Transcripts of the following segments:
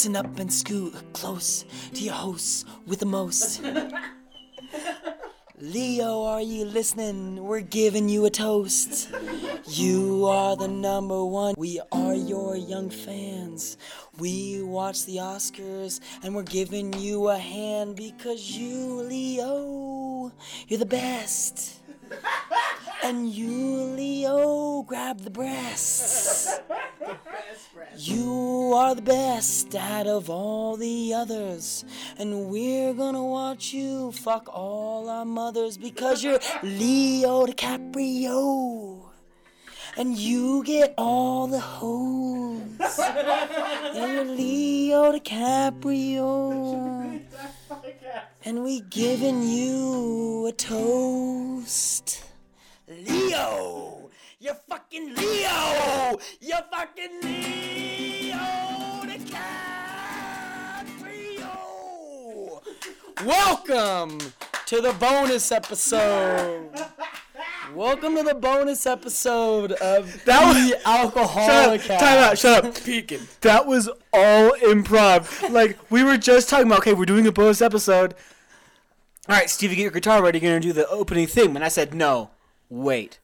Listen up and scoot close to your host with the most. Leo, are you listening? We're giving you a toast. You are the number one. We are your young fans. We watch the Oscars and we're giving you a hand because you, Leo, you're the best. And you, Leo, grab the breasts. You are the best out of all the others. And we're gonna watch you fuck all our mothers because you're Leo DiCaprio. And you get all the hoes. And you're Leo DiCaprio. And we giving you a toast. Leo! You're fucking Leo! You're fucking Leo DiCaprio! Welcome to the bonus episode. Welcome to the bonus episode of That was- the Alcoholic Shut up, time out, shut up. Peeking. That was all improv. like we were just talking about. Okay, we're doing a bonus episode. All right, Stevie, get your guitar ready. You're gonna do the opening thing. And I said, no, wait.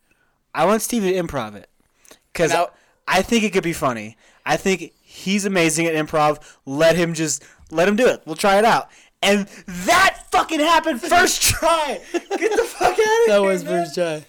I want Stevie to improv it because Now- I think it could be funny. I think he's amazing at improv. Let him just let him do it. We'll try it out. And that fucking happened first try. Get the fuck out of here. That was man. first try.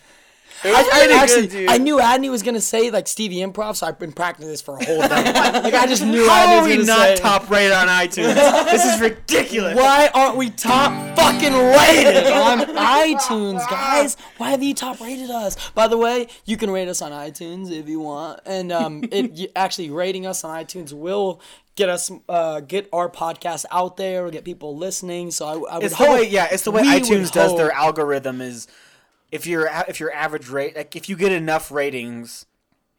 I, I actually, good. I knew Adney was gonna say like Stevie improv, so I've been practicing this for a whole day. like I just knew How Adney are we not say. top rated on iTunes? this is ridiculous. Why aren't we top fucking rated on iTunes, guys? Why have you top rated us? By the way, you can rate us on iTunes if you want, and um, it actually rating us on iTunes will get us uh, get our podcast out there, or get people listening. So I, I would It's the way, yeah. It's the way iTunes does their algorithm. Is if your if your average rate, like if you get enough ratings,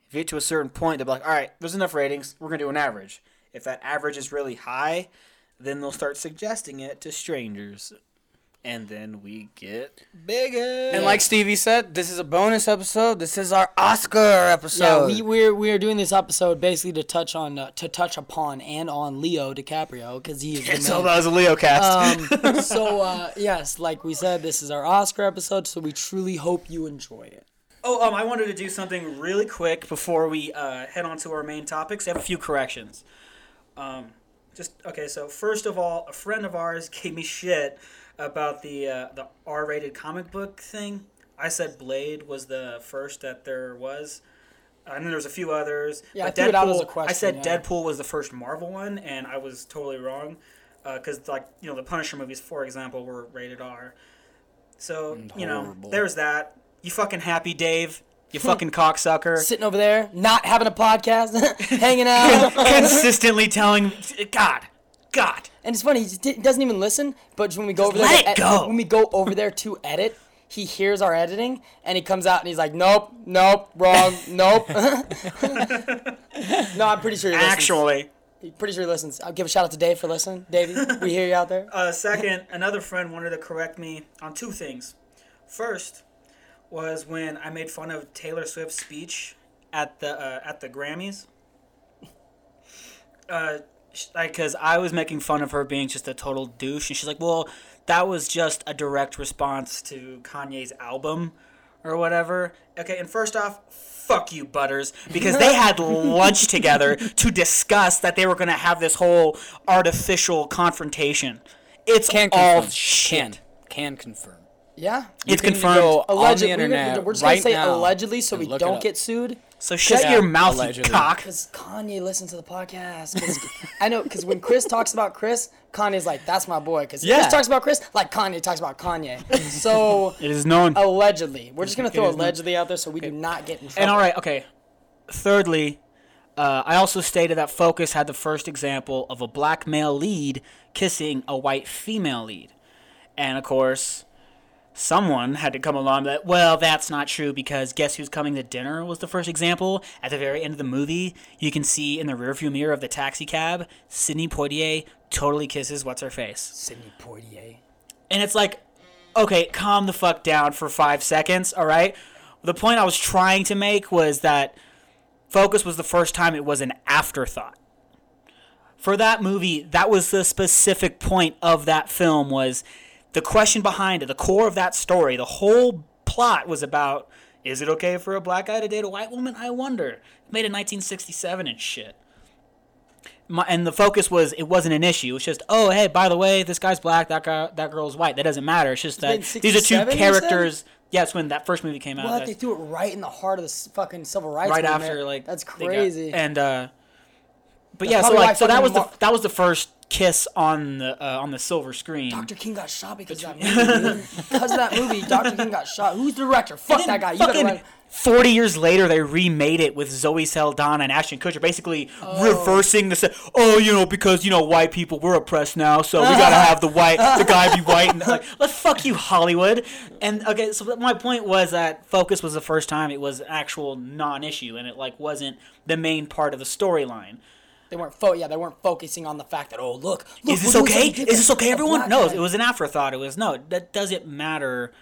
if you get to a certain point, they'll be like, all right, there's enough ratings. We're gonna do an average. If that average is really high, then they'll start suggesting it to strangers, and then we get bigger. And like Stevie said, this is a bonus episode. This is our Oscar Yeah, episode. we we're we're doing this episode basically to touch on uh, to touch upon and on Leo DiCaprio because he is the it's man. all about a Leo cast. Um, so uh, yes, like we said, this is our Oscar episode, so we truly hope you enjoy it. Oh, um, I wanted to do something really quick before we uh, head on to our main topics. I have a few corrections. Um, just okay. So first of all, a friend of ours gave me shit about the uh, the R-rated comic book thing. I said Blade was the first that there was. I know there's a few others. Yeah, I but threw it out as a question, I said yeah. Deadpool was the first Marvel one, and I was totally wrong. Uh, because like you know the Punisher movies, for example, were rated R. So mm, you know horrible. there's that. You fucking happy, Dave? You hmm. fucking cocksucker. Sitting over there, not having a podcast, hanging out, Consistently telling God, God. and it's funny. He just doesn't even listen. But when we go over let there, it to ed- go. when we go over there to edit, he hears our editing and he comes out and he's like, "Nope, nope, wrong, nope." no, I'm pretty sure he listens. Actually, pretty sure he listens. I'll give a shout out to Dave for listening. Davey, we hear you out there. uh, second, another friend wanted to correct me on two things. First was when I made fun of Taylor Swift's speech at the uh, at the Grammys. Uh, because I was making fun of her being just a total douche, and she's like, "Well, that was just a direct response to Kanye's album, or whatever." Okay, and first off, fuck you, Butters, because they had lunch together to discuss that they were going to have this whole artificial confrontation. It's can all confirm. shit. Can can confirm. Yeah. It's confirmed. go on the Allegedly, internet we're just right gonna say allegedly so we don't get sued. So shut Yeah, your mouth, allegedly. you cock. Because Kanye listens to the podcast. I know, because when Chris talks about Chris, Kanye's like, that's my boy. Because Yeah. Chris talks about Chris, like Kanye talks about Kanye. So, It is known. allegedly. We're just going to throw is known. allegedly out there so we do not get in trouble. And all right, okay. Thirdly, uh, I also stated that Focus had the first example of a black male lead kissing a white female lead, and of course, someone had to come along that well, that's not true because guess who's coming to dinner was the first example. At the very end of the movie, you can see in the rearview mirror of the taxi cab, Sidney Poitier totally kisses what's her face. Sidney Poitier. And it's like, okay, calm the fuck down for five seconds, all right? The point I was trying to make was that Focus was the first time it was an afterthought. for that movie, that was the specific point of that film was the question behind it, the core of that story, the whole plot was about is it okay for a black guy to date a white woman? I wonder. Made in 1967 and shit. My, and the focus was it wasn't an issue. It's just oh hey by the way this guy's black that guy that girl's white. That doesn't matter. It's just that these are two 67, you said? characters. Yeah, it's when that first movie came out. That's- They threw it right in the heart of the fucking civil rights right movement. after like that's they got- crazy. and uh but That's yeah so like so that was the that was the first kiss on the uh, on the silver screen Dr. King got shot because of that movie. because of that movie, Dr. King got shot. Who's the director? Fuck that guy. You better fucking write. 40 years later, they remade it with Zoe Saldana and Ashton Kutcher, basically reversing the. se- Oh, you know, because you know white people we're oppressed now, so we gotta have the white, the guy be white, and like, let's fuck you, Hollywood. And okay, so my point was that Focus was the first time it was actual non-issue, and it like wasn't the main part of the storyline. They weren't fo- yeah, they weren't focusing on the fact that oh look, look Is this okay? Is this okay, everyone? No, guy. it was an afterthought. It was no, that doesn't matter.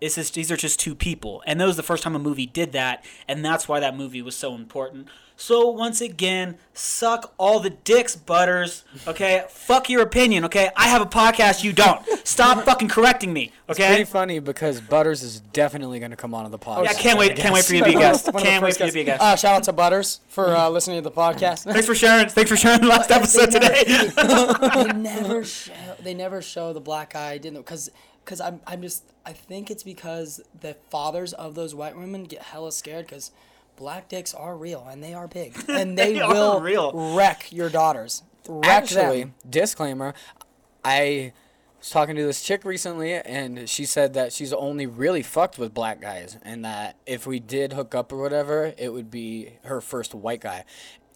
It's just these are just two people, and that was the first time a movie did that, and that's why that movie was so important. So once again, suck all the dicks, butters. Okay, fuck your opinion. Okay, I have a podcast, you don't. Stop fucking correcting me. Okay, it's pretty funny because Butters is definitely going to come onto the podcast. Yeah, can't wait. Can't wait for you to be a guest. One of the Can't wait for you to be a guest. Uh, shout out to Butters for uh, listening to the podcast. Thanks for sharing. Thanks for sharing the last episode They never- today. they never show. They never show the black guy. Didn't because because I'm I'm just I think it's because the fathers of those white women get hella scared because black dicks are real and they are big and they, They will real. wreck your daughters. Wreck Actually, them. disclaimer, I was talking to this chick recently, and she said that she's only really fucked with black guys, and that if we did hook up or whatever, it would be her first white guy.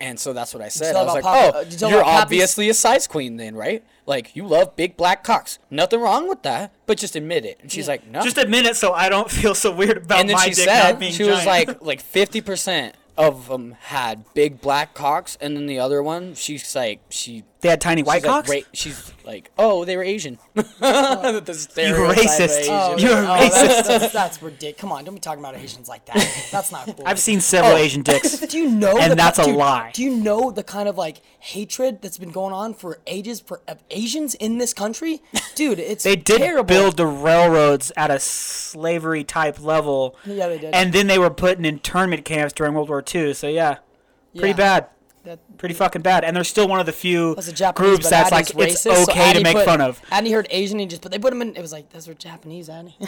And so that's what I said. I was like, "Oh, uh, you you're obviously a size queen, then, right? Like you love big black cocks. Nothing wrong with that, but just admit it." And she's like, "No." Just admit it, so I don't feel so weird about and then my she dick said not being she was like like fifty percent of them had big black cocks, and then the other one, she's like she they had tiny white she's like, cocks. ra- she's like, oh, they were Asian. the You stereotype racist. Asian. Oh, You're oh, racist. That's, that's, that's ridiculous. Come on, don't be talking about Asians like that. That's not cool. I've seen several Oh. Asian dicks. Do you know? And the, that's a dude, lie. Do you know the kind of like hatred that's been going on for ages for of Asians in this country, dude? It's They did terrible. build the railroads at a slavery type level. Yeah, they did. And then they were put in internment camps during World War II. So yeah, pretty Yeah. bad. That, Pretty fucking bad. And they're still one of the few Japanese, groups that's like Addy's it's racist, so okay Addy to make put- fun of. Addy heard Asian, he just but they put him in. It was like those were Japanese, Addy.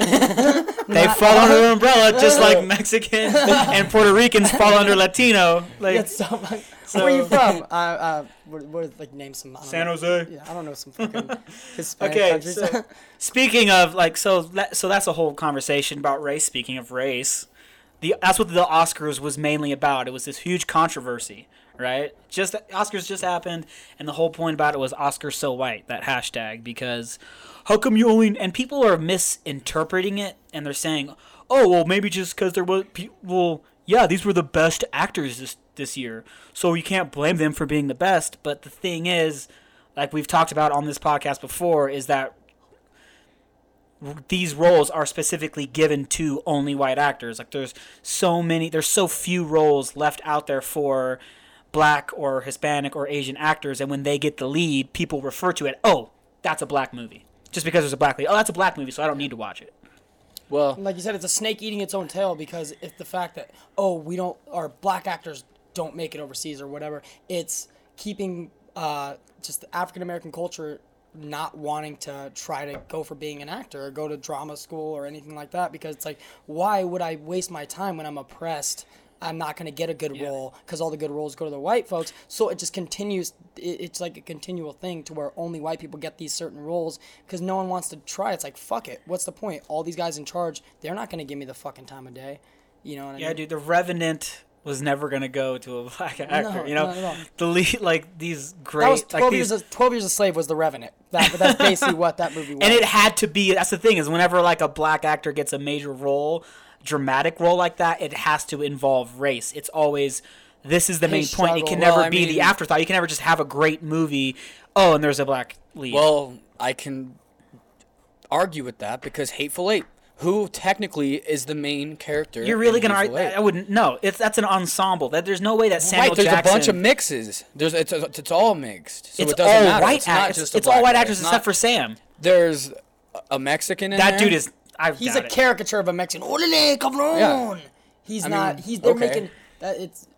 They fall under the umbrella just like Mexicans and Puerto Ricans fall under Latino. Like That's so funny. Where are you from? Uh, uh, what like name some? San know. Jose. Yeah, I don't know some fucking Hispanic Okay, countries. so speaking of like, so that, so that's a whole conversation about race. Speaking of race, the that's what the Oscars was mainly about. It was this huge controversy, right? Just Oscars just happened, and the whole point about it was Oscars so white that hashtag because how come you only and people are misinterpreting it and they're saying, oh well maybe just because there was well yeah these were the best actors this this year so you can't blame them for being the best. But the thing is like we've talked about on this podcast before, is that these roles are specifically given to only white actors. Like there's so many, there's so few roles left out there for black or Hispanic or Asian actors, and when they get the lead, people refer to it. Oh, that's a black movie, just because there's a black lead. Oh, that's a black movie, so I don't need to watch it. Well, like you said, it's a snake eating its own tail because it's the fact that oh we don't our black actors don't make it overseas or whatever. It's keeping uh, just the African American culture not wanting to try to go for being an actor or go to drama school or anything like that because it's like why would I waste my time when I'm oppressed? I'm not going to get a good role because all the good roles go to the white folks. So it just continues. It's like a continual thing to where only white people get these certain roles because no one wants to try. It's like fuck it. What's the point? All these guys in charge, they're not going to give me the fucking time of day. You know what I Yeah, mean? dude, The Revenant was never gonna go to a black actor. you know, the lead, like these great, That was like twelve these, years. Of, twelve years a slave was the Revenant. That, but that's basically what that movie was. and it had to be that's the thing is whenever like a black actor gets a major role dramatic role like that it has to involve race it's always this is the main point it can never I be the afterthought you can never just have a great movie oh and there's a black lead well, I can argue with that because Hateful Eight who technically is the main character. You're really gonna Hateful argue? I wouldn't. No, it's that's an ensemble. That there's no way that Samuel right, there's Jackson. a bunch of mixes. There's it's, it's all mixed. So it's it doesn't all matter. white it's not actors. just a It's all white actors except for Sam. There's a Mexican in That there. dude is. I've He's got a it. caricature of a Mexican. Orale, cabrón. Yeah. He's I not. mean, he's. They're okay. making that. It's.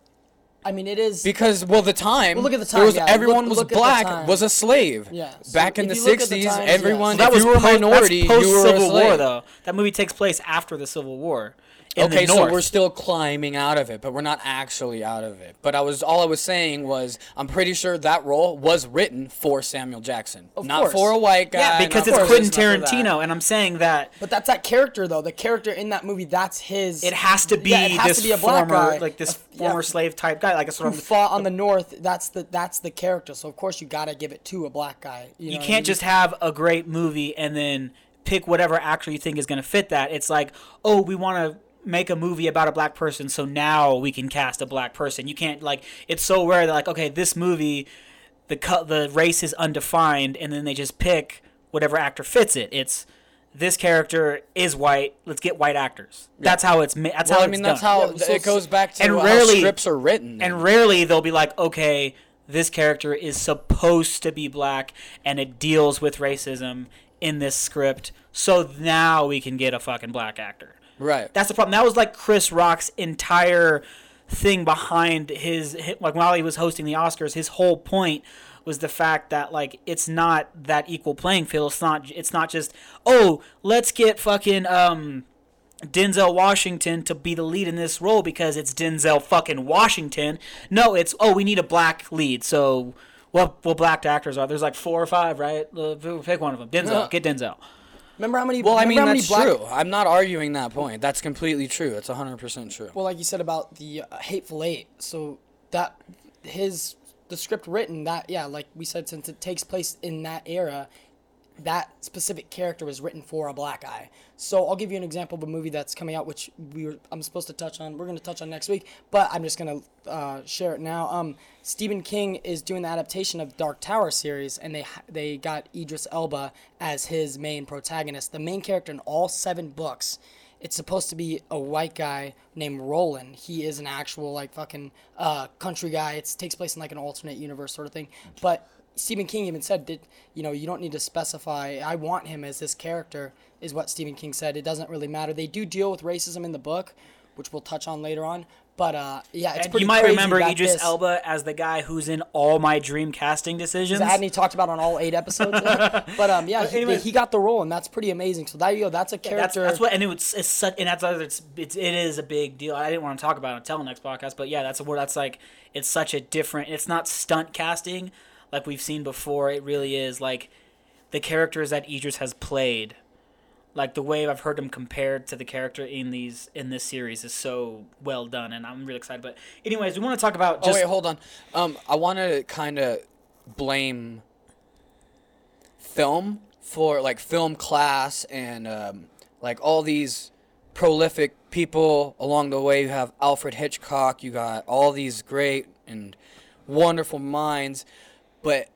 I mean, it is. Because well, the time. Well, look at the time, was yeah. everyone Look- was look black was a slave. Yeah, so Back in the you look at the '60s, times, yeah. everyone. So if that was you were a minority, that's you were a post-Civil War, though. That movie takes place after the Civil War. In okay, the so we're still climbing out of it, but we're not actually out of it. But I was all I was saying was I'm pretty sure that role was written for Samuel Jackson, Of not course. for a white guy. yeah, because it's Quentin this, not for that. Tarantino, and I'm saying that but that's that character though. The character in that movie. That's his. it has to be Yeah, it has this to be a black former, guy. like this A- yeah, former slave type guy. Like that's what Who I'm. fought on the north? That's the that's the character. So of course you gotta give it to a black guy. You, you know what I can't mean? just have a great movie and then pick whatever actor you think is going to fit that. It's like, oh, we want to make a movie about a black person, so now we can cast a black person. You can't like. It's so rare that like, okay, this movie, the cut, the race is undefined, and then they just pick whatever actor fits it. It's this character is white. Let's get white actors. That's how it's. ma- That's Well, how I mean, it's that's done. how Yeah, so it goes back to and how rarely- scripts are written. And rarely they'll be like, okay, this character is supposed to be black and it deals with racism in this script, so now we can get a fucking black actor. Right. That's the problem. That was like Chris Rock's entire thing behind his, hi- like while he was hosting the Oscars, his whole point was the fact that like it's not that equal playing field. It's not it's not just, oh, let's get fucking um Denzel Washington to be the lead in this role because it's Denzel fucking Washington. No, it's oh we need a black lead. So what what black actors are? There's like four or five, right? Pick one of them. Denzel, No. get Denzel. Remember how many? Well, I mean that's black, true. I'm not arguing that point. That's completely true. It's 100 percent true. Well, like you said about the uh, Hateful Eight, so that his the script written that yeah, like we said, since it takes place in that era, that specific character was written for a black guy. So I'll give you an example of a movie that's coming out, which we were I'm supposed to touch on. We're going to touch on next week, but I'm just going to uh, share it now. Um, Stephen King is doing the adaptation of Dark Tower series, and they they got Idris Elba as his main protagonist. The main character in all seven books it's supposed to be a white guy named Roland. He is an actual like fucking uh, country guy. It takes place in like an alternate universe sort of thing. But Stephen King even said that you know you don't need to specify. I want him as this character is what Stephen King said. It doesn't really matter. They do deal with racism in the book, which we'll touch on later on. But uh, yeah, it's And pretty you might remember that Idris this- Elba as the guy who's in all my dream casting decisions. that he talked about on all eight episodes. but um, yeah, he, anyway- he got the role, and that's pretty amazing. So there you go. That's a that's, character. that's what, and it's, it's such, and that's it's, it's it is a big deal. I didn't want to talk about it until next podcast, but yeah, that's where that's like it's such a different. It's not stunt casting like we've seen before. It really is like the characters that Idris has played. Like the way I've heard him compared to the character in these in this series is so well done, and I'm really excited. But anyways, we want to talk about oh just wait, hold on. Um, I want to kind of blame film for like film class and um, like all these prolific people along the way. You have Alfred Hitchcock. You got all these great and wonderful minds, but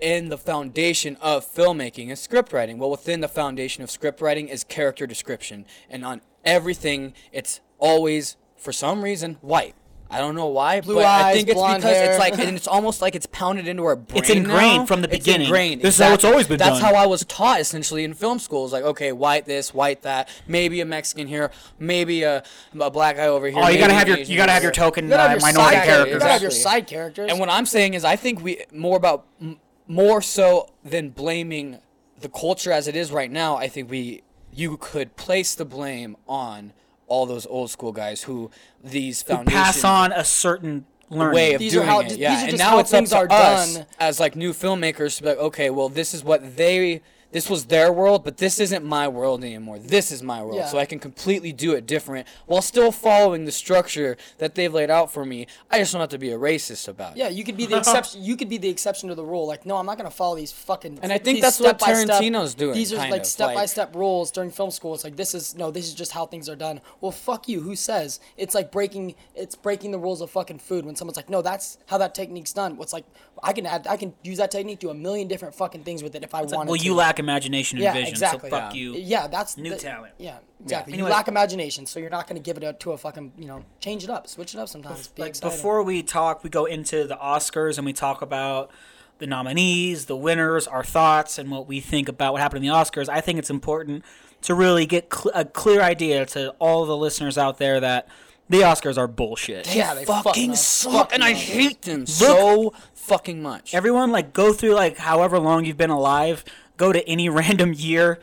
in the foundation of filmmaking is script writing. Well, within the foundation of script writing is character description, and on everything, it's always for some reason white. I don't know why, Blue but I eyes, think it's blonde because hair. it's like, and it's almost like it's pounded into our brain. It's ingrained now. from the It's beginning. ingrained. This is how it's exactly. always been That's done. how I was taught essentially in film school. It's like, okay, white this, white that, maybe a Mexican here, maybe a, a black guy over here. oh, you gotta have your Asian you gotta have your token You gotta have uh, your minority side characters. You gotta have your side characters. And what I'm saying is, I think we more about m- more so than blaming the culture as it is right now. I think we you could place the blame on all those old school guys who these Who foundations pass on a certain learning. way of These are doing how- it. these Yeah, are and now how it's up to are us done. as like new filmmakers to be like, okay, well, this is what they. This was their world, but this isn't my world anymore. This is my world, Yeah. so I can completely do it different while still following the structure that they've laid out for me. I just don't have to be a racist about it. Yeah, you could be the exception. You could be the exception to the rule. Like, no, I'm not gonna follow these fucking. And I think that's what Tarantino's doing, These are like of, step by step rules during film school. It's like this is no, this is just how things are done. Well, fuck you. Who says it's like breaking? It's breaking the rules of fucking food when someone's like, no, that's how that technique's done. What's like, I can add, I can use that technique, do a million different fucking things with it if I wanted well, to. you lack lack imagination and Yeah, vision. exactly. So fuck Yeah. you. Yeah, that's New the- talent. Yeah, exactly. Anyway. You lack imagination, so you're not going to give it a, to a fucking you know change it up, switch it up sometimes. Be like exciting. before we talk, we go into the Oscars and we talk about the nominees, the winners, our thoughts, and what we think about what happened in the Oscars. I think it's important to really get cl- a clear idea to all the listeners out there that the Oscars are bullshit. yeah, they fucking us. suck, and I hate them so fucking much. Everyone like go through like however long you've been alive, go to any random year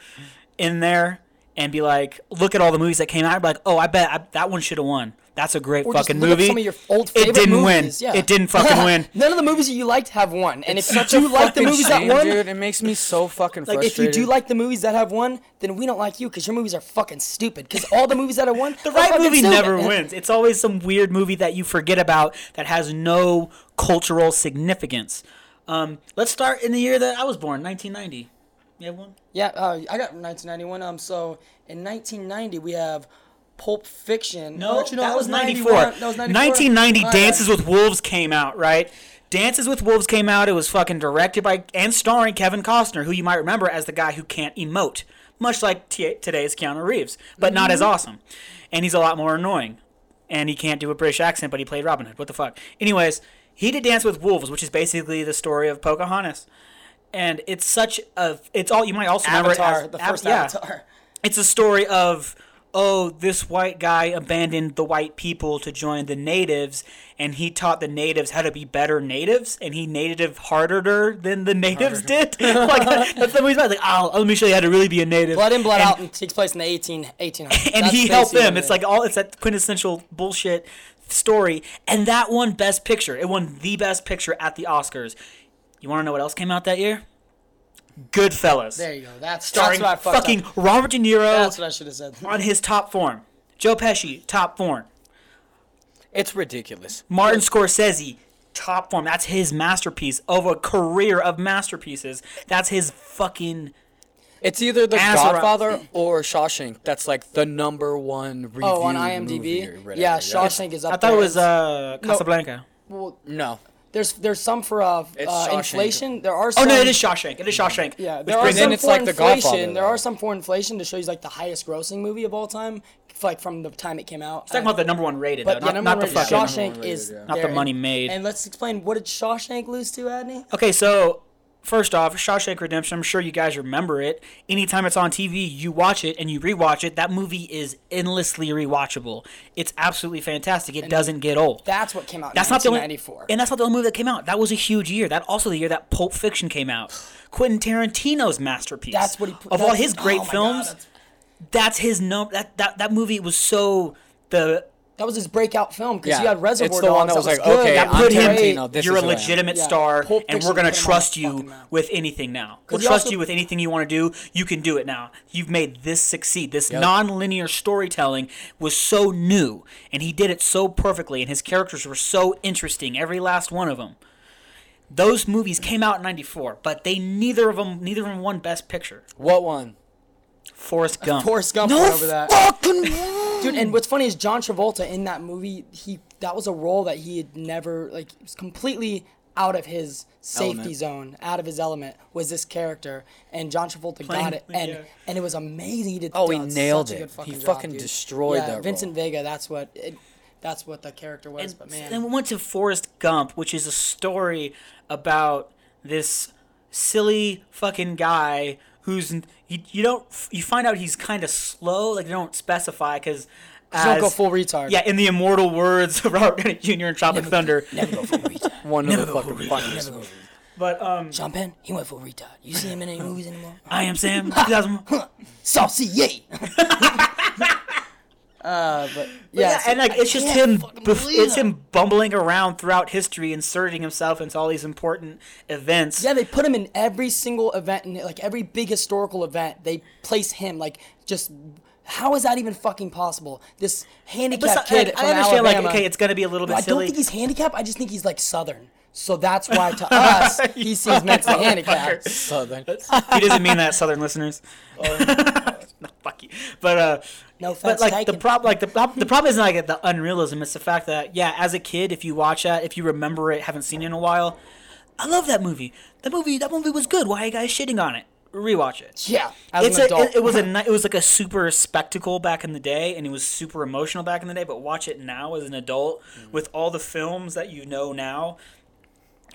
in there and be like, look at all the movies that came out. Be like, oh, I bet I, that one should have won. That's a great Or just fucking look movie. some of your old it didn't movies. win. Yeah. It didn't fucking win. None of the movies that you liked have won. And if you Such a like the movies shame, that won, dude. It makes me so fucking like if you do like the movies that have won, then we don't like you because your movies are fucking stupid. Because all the movies that have won, The right movie never wins. It's always some weird movie that you forget about that has no cultural significance. Um, let's start in the year that I was born, 1990. You have one? Yeah, uh, I got 1991. Um, so in 1990 we have Pulp Fiction. No, Actually, that, was 94. 91. That was 94. 1990, My. Dances with Wolves came out, right? Dances with Wolves came out. It was fucking directed by and starring Kevin Costner, who you might remember as the guy who can't emote, much like t- today's Keanu Reeves, but not as Mm-hmm. awesome. And he's a lot more annoying. And he can't do a British accent, but he played Robin Hood. What the fuck? Anyways, he did Dance with Wolves, which is basically the story of Pocahontas. And it's such a. It's all you might also Avatar, as the Av- first yeah Avatar. it's a story of oh this white guy abandoned the white people to join the natives and he taught the natives how to be better natives and he native harder than the natives did. Like that's the movie about like oh let me show you how to really be a native. Blood in, Blood and, out, and takes place in the 18, 1800s. and That's he helped them. it's like all it's that quintessential bullshit story. And that won best picture. It won the best picture at the oscars you want to know what else came out that year goodfellas There you go. That's starring that's what I fucking up. robert de niro That's what I should have said. on his top form. Joe Pesci, top form. It's ridiculous. Martin Scorsese, top form. That's his masterpiece of a career of masterpieces. That's his fucking. It's either The Azra- Godfather or Shawshank. That's like the number one review. Oh, on IMDb. whatever, Yeah, Shawshank is up I thought there. it was uh, Casablanca. well, No. There's there's some for uh, uh inflation. There are Oh some. no, it is Shawshank. It is Shawshank. Yeah, there are some it's for like inflation. Godfather, there are some for inflation to show you like the highest grossing movie of all time, like from the time it came out. It's talking about the number one rated, but though, yeah, not, not the fucking. Shawshank rated, is yeah. Not the money And- made. And let's explain what did Shawshank lose to, Adney? Okay, so first off, Shawshank Redemption. I'm sure you guys remember it. Anytime it's on TV, you watch it and you rewatch it. That movie is endlessly rewatchable. It's absolutely fantastic. It doesn't get old. That's what came out. That's in not the only, and that's not the only movie that came out. That was a huge year. That also the year that Pulp Fiction came out. Quentin Tarantino's masterpiece. That's what he put- of all his great oh my God, films. that's- that's his no. That that that movie was so the that was his breakout film because Yeah, you had Reservoir it's the one Dogs. that was like, good, okay, that I'm put him. Tarantino, this you're is a who I am. legitimate Yeah, star, Pulp and we're gonna put him on trust you with anything now. We'll 'Cause he trust also- you with anything you want to do. You can do it now. You've made this succeed. This Yep. non-linear storytelling was so new, and he did it so perfectly, and his characters were so interesting. Every last one of them. Those movies came out in '94, but they neither of them neither of them won Best Picture. What one? Forrest Gump. Forrest Gump No over that. fucking Dude, and what's funny is John Travolta in that movie, he that was a role that he had never like was completely out of his safety Element. zone, out of his element was this character, and John Travolta Playing- got it, and yeah. and it was amazing. He did. Oh, he such nailed a it. good He fucking job, fucking dude. destroyed yeah, that Vincent role. Vega. That's what. It, that's what the character was. and, but man, then we went to Forrest Gump, which is a story about this silly fucking guy who's you, you don't you find out he's kind of slow like they don't specify because don't go full retard. yeah in the immortal words of Robert Downey Jr. in Tropic Thunder never go full retard. One of the fucking funniest Never go. movies. but um Sean Penn, he went full retard. You see him in any movies anymore? I am Sam 2000 Saucy, yay! Uh, but yeah, yeah, and like I it's just him, bef- it's him bumbling around throughout history inserting himself into all these important events Yeah, they put him in every single event, and like every big historical event, they place him. Like, just how is that even fucking possible? This handicapped kid like, from I understand Alabama. like okay it's gonna be a little bit I silly don't think he's handicapped. I just think he's like Southern. So that's why to us he seems mentally handicapped. Southern. he doesn't mean that, Southern listeners. no, fuck you. But uh, No but like the taken. problem, like the the problem isn't like the unrealism. It's the fact that yeah, as a kid, if you watch that, if you remember it, haven't seen it in a while, I love that movie. That movie, that movie was good. Why are you guys shitting on it? rewatch it. Yeah, it's a, it, it was a it was like a super spectacle back in the day, and it was super emotional back in the day. But watch it now as an adult with all the films that you know now,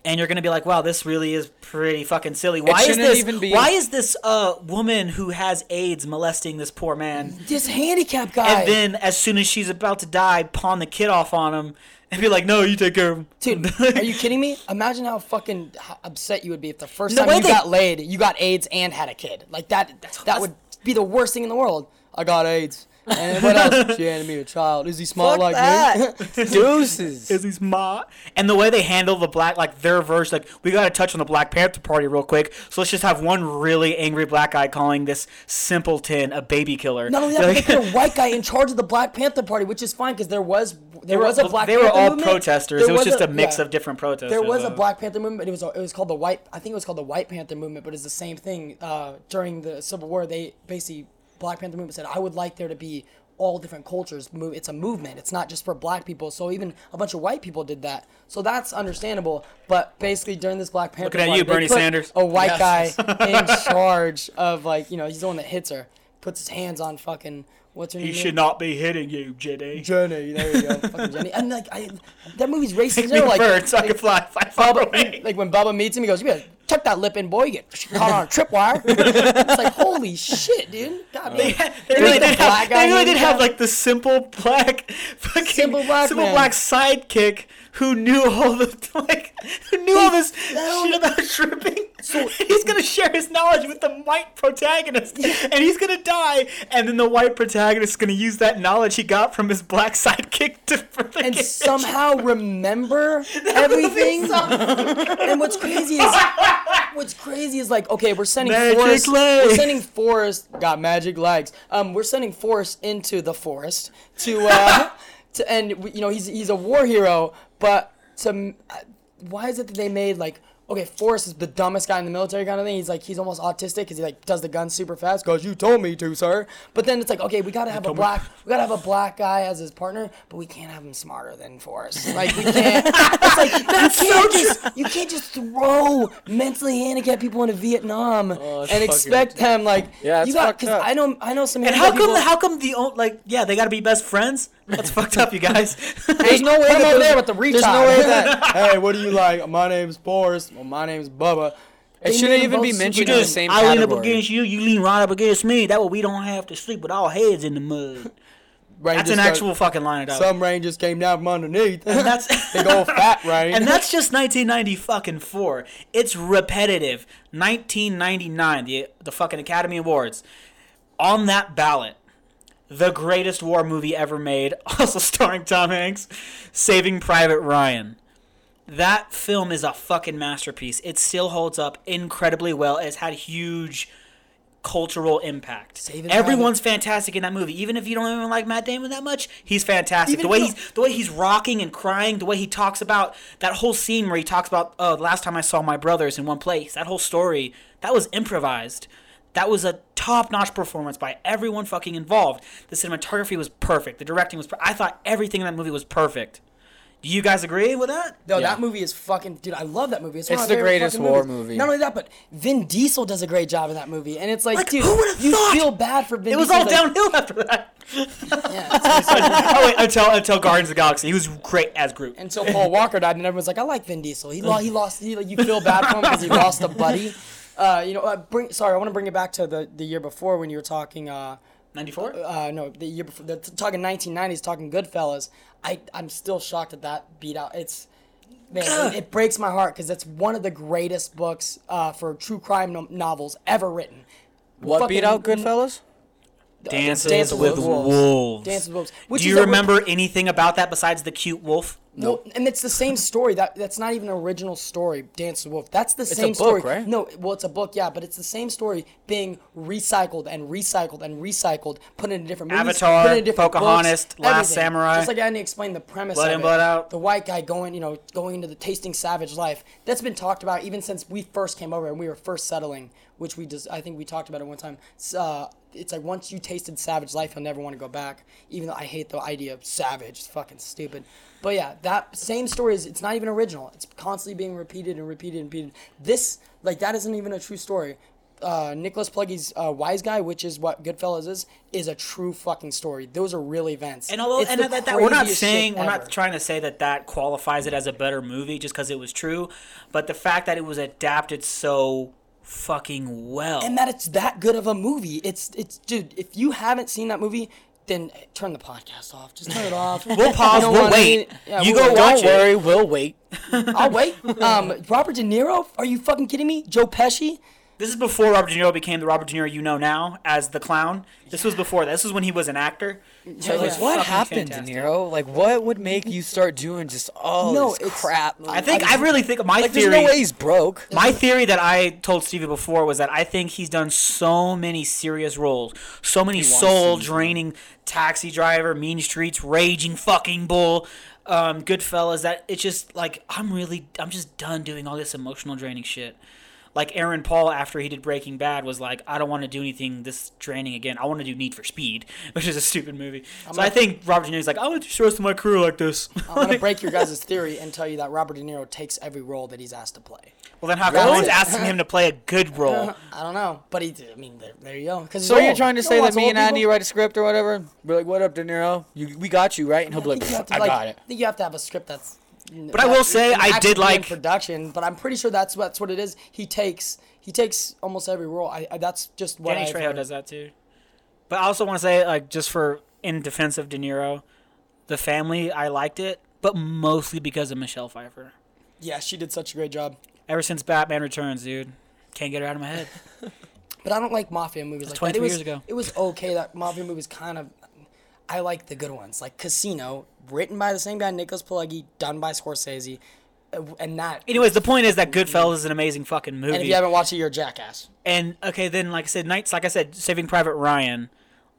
and you're gonna be like, wow, this really is pretty fucking silly. Why is this? even be- Why is this uh woman who has AIDS molesting this poor man? this handicapped guy. And then as soon as she's about to die, pawn the kid off on him and be like, no, you take care of him. Dude, are you kidding me? Imagine how fucking upset you would be if the first The time you they- got laid, you got AIDS and had a kid. Like that. that would be the worst thing in the world. I got AIDS. And what else? She handed me a child. Is he smart Fuck like me? Deuces. is he's ma and the way they handle the black like their version like we gotta touch on the black panther party real quick so let's just have one really angry black guy calling this simpleton a baby killer Not only that, but Like- they put a white guy in charge of the Black Panther Party, which is fine because there was there were- was a Black they were Panther all movement. protesters There it was, just a, mix yeah. of different protesters There was a uh, Black Panther movement, but it was it was called the White. I think it was called the White Panther movement, but it's the same thing. Uh, during the Civil War, they basically Black Panther movement said, "I would like there to be all different cultures. It's a movement. It's not just for Black people. So even a bunch of white people did that. So that's understandable. But basically, during this Black Panther, Looking at party, you, they Bernie Sanders. a white Yes. guy in charge of like you know he's the one that hits her, puts his hands on fucking what's her name? he should not be hitting you jenny Jenny, there you go, fucking Jenny. And like, I, that movie's racist. Make You me know, a like, bird so I can fly far Bubba, away. like when Bubba meets him, he goes, "You better tuck that lip in, boy. You get caught on a tripwire." it's like, holy shit, dude. God They, damn. they They really did have. They really did have like the simple black, fucking Simple black simple man. black sidekick who knew all the like, who knew all this shit about shrimping. So he's gonna share his knowledge with the white protagonist, and he's gonna die. And then the white protagonist is gonna use that knowledge he got from his black sidekick to further and somehow remember everything. and what's crazy is, what's crazy is like, okay, we're sending Magic Forrest. legs. We're sending Forrest. Got magic legs. Um, we're sending Forrest into the forest to, uh, to, and you know he's he's a war hero, but to, uh, why is it that they made like. Okay, Forrest is the dumbest guy in the military kind of thing. He's like he's almost autistic because he like does the gun super fast. Cause you told me to, sir. But then it's like okay, we gotta have a black we gotta have a black guy as his partner, but we can't have him smarter than Forrest. Like we can't. it's like That's you can't so just you can't just throw mentally handicapped people into Vietnam Oh, and expect them like Yeah, you got fucked because. I know I know some And how come? people. How come the o- like? Yeah, they gotta be best friends. That's fucked up, you guys. There's no way Come that over there with the There's no way retard. that. hey, what do you like? My name's Boris. Well, my name's Bubba. It They shouldn't even be super mentioned in dumb. the same I lean up against you, you lean right up against me. That way we don't have to sleep with our heads in the mud. That's an go- actual fucking line of dialogue. Some rangers came down from underneath. And that's Big old fat rain. and that's just 1990 fucking four. It's repetitive. 1999, the the fucking Academy Awards, on that ballot, the greatest war movie ever made, also starring Tom Hanks, Saving Private Ryan. That film is a fucking masterpiece. It still holds up incredibly well. It's had huge cultural impact. Saving Everyone's fantastic in that movie. Even if you don't even like Matt Damon that much, he's fantastic. Even the way he's the way he's rocking and crying, the way he talks about that whole scene where he talks about oh, the last time I saw my brothers in one place. That whole story that was improvised. That was a top-notch performance by everyone fucking involved. The cinematography was perfect. The directing was. Per- I thought everything in that movie was perfect. Do you guys agree with that? No, Yeah. that movie is fucking dude. I love that movie. It's, one It's of the greatest fucking war movies. movie. Not only that, but Vin Diesel does a great job in that movie, and it's like, Like, dude, who you thought? feel bad for Vin. Diesel. It was Diesel. all like, downhill after that. Yeah, it's- it's- oh wait, until until Guardians of the Galaxy, he was great as Groot. until Paul Walker died, and everyone's like, I like Vin Diesel. He lost. He lost. He, like, you feel bad for him because he lost a buddy. Uh, you know, uh, bring. Sorry, I want to bring it back to the the year before when you were talking. Uh, Ninety-four. uh, no, the year before, the, talking 1990s, talking Goodfellas. I I'm still shocked at that beat out. It's man, it, it breaks my heart because it's one of the greatest books uh, for true crime no- novels ever written. What beat out Fucking- Goodfellas? Dances, Dances with with wolves. Wolves. Dances with Wolves. Which Do is you a- remember anything about that besides the cute wolf? No, and it's the same story. That that's not even an original story. Dance with the Wolf. That's the a same book, story. right? No, well, it's a book, yeah, but it's the same story being recycled and recycled and recycled, put in a different movies, Avatar, put in different Pocahontas, books, Last everything. Samurai. Just like I didn't explain the premise. Blood of In, it. Blood Out. The white guy going, you know, going into the tasting savage life. That's been talked about even since we first came over and we were first settling, which we just I think we talked about it one time. Uh, it's like once you tasted savage life, you'll never want to go back. Even though I hate the idea of savage, it's fucking stupid. But yeah, that same story is it's not even original. It's constantly being repeated and repeated and repeated. This like that isn't even a true story. uh, Nicholas Pileggi's uh, Wise Guy, which is what Goodfellas is, is a true fucking story. Those are real events. And although and that, that we're not saying we're ever. not trying to say that that qualifies it as a better movie just because it was true, but the fact that it was adapted so fucking well. and that it's that good of a movie. It's it's dude. If you haven't seen that movie, then turn the podcast off. Just turn it off. We'll pause, You know we'll what I wait. mean? Yeah, You we'll go wait. watch Don't it. worry, we'll wait. I'll wait. Um, Robert De Niro? Are you fucking kidding me? Joe Pesci? This is before Robert De Niro became the Robert De Niro you know now as the clown. This was before that. This was when he was an actor. So it was yeah. What happened, fantastic. De Niro? Like, what would make you start doing just all No, this it's- crap? I think I really think my like, theory. there's no way he's broke. My theory that I told Stevie before was that I think he's done so many serious roles, so many soul draining taxi driver, mean streets, raging fucking bull, um, Goodfellas that it's just like I'm really I'm just done doing all this emotional draining shit. Like Aaron Paul after he did Breaking Bad was like I don't want to do anything this draining again. I want to do Need for Speed, which is a stupid movie. so I think Robert De Niro's like I want to do the rest of my career like this. I'm gonna break your guys' theory and tell you that Robert De Niro takes every role that he's asked to play. well then how come no one's asking him to play a good role? I don't know, but he did. I mean, there, there you go. So you're old. trying to You say that me and Andy people? write a script or whatever? We're like, what up, De Niro? You, we got you, right? And he'll be I like, think you I like, got it. I think you have to have a script that's. But I will say, I did like- production, but I'm pretty sure that's that's what it is. He takes he takes almost every role. I, I that's just what Danny I've Trejo heard. does that too. But I also want to say, like, just for in defense of De Niro, the family, I liked it, but mostly because of Michelle Pfeiffer. Yeah, she did such a great job. Ever since Batman Returns, dude, can't get her out of my head. But I don't like mafia movies like that. It was, years ago. It was okay that mafia movies kind of. I like the good ones, like Casino, written by the same guy, Nicholas Pileggi, done by Scorsese, uh, and that. Anyways, the point is that Goodfellas is an amazing fucking movie. and if you haven't watched it, you're a jackass. And okay, then like I said, nights like I said, Saving Private Ryan,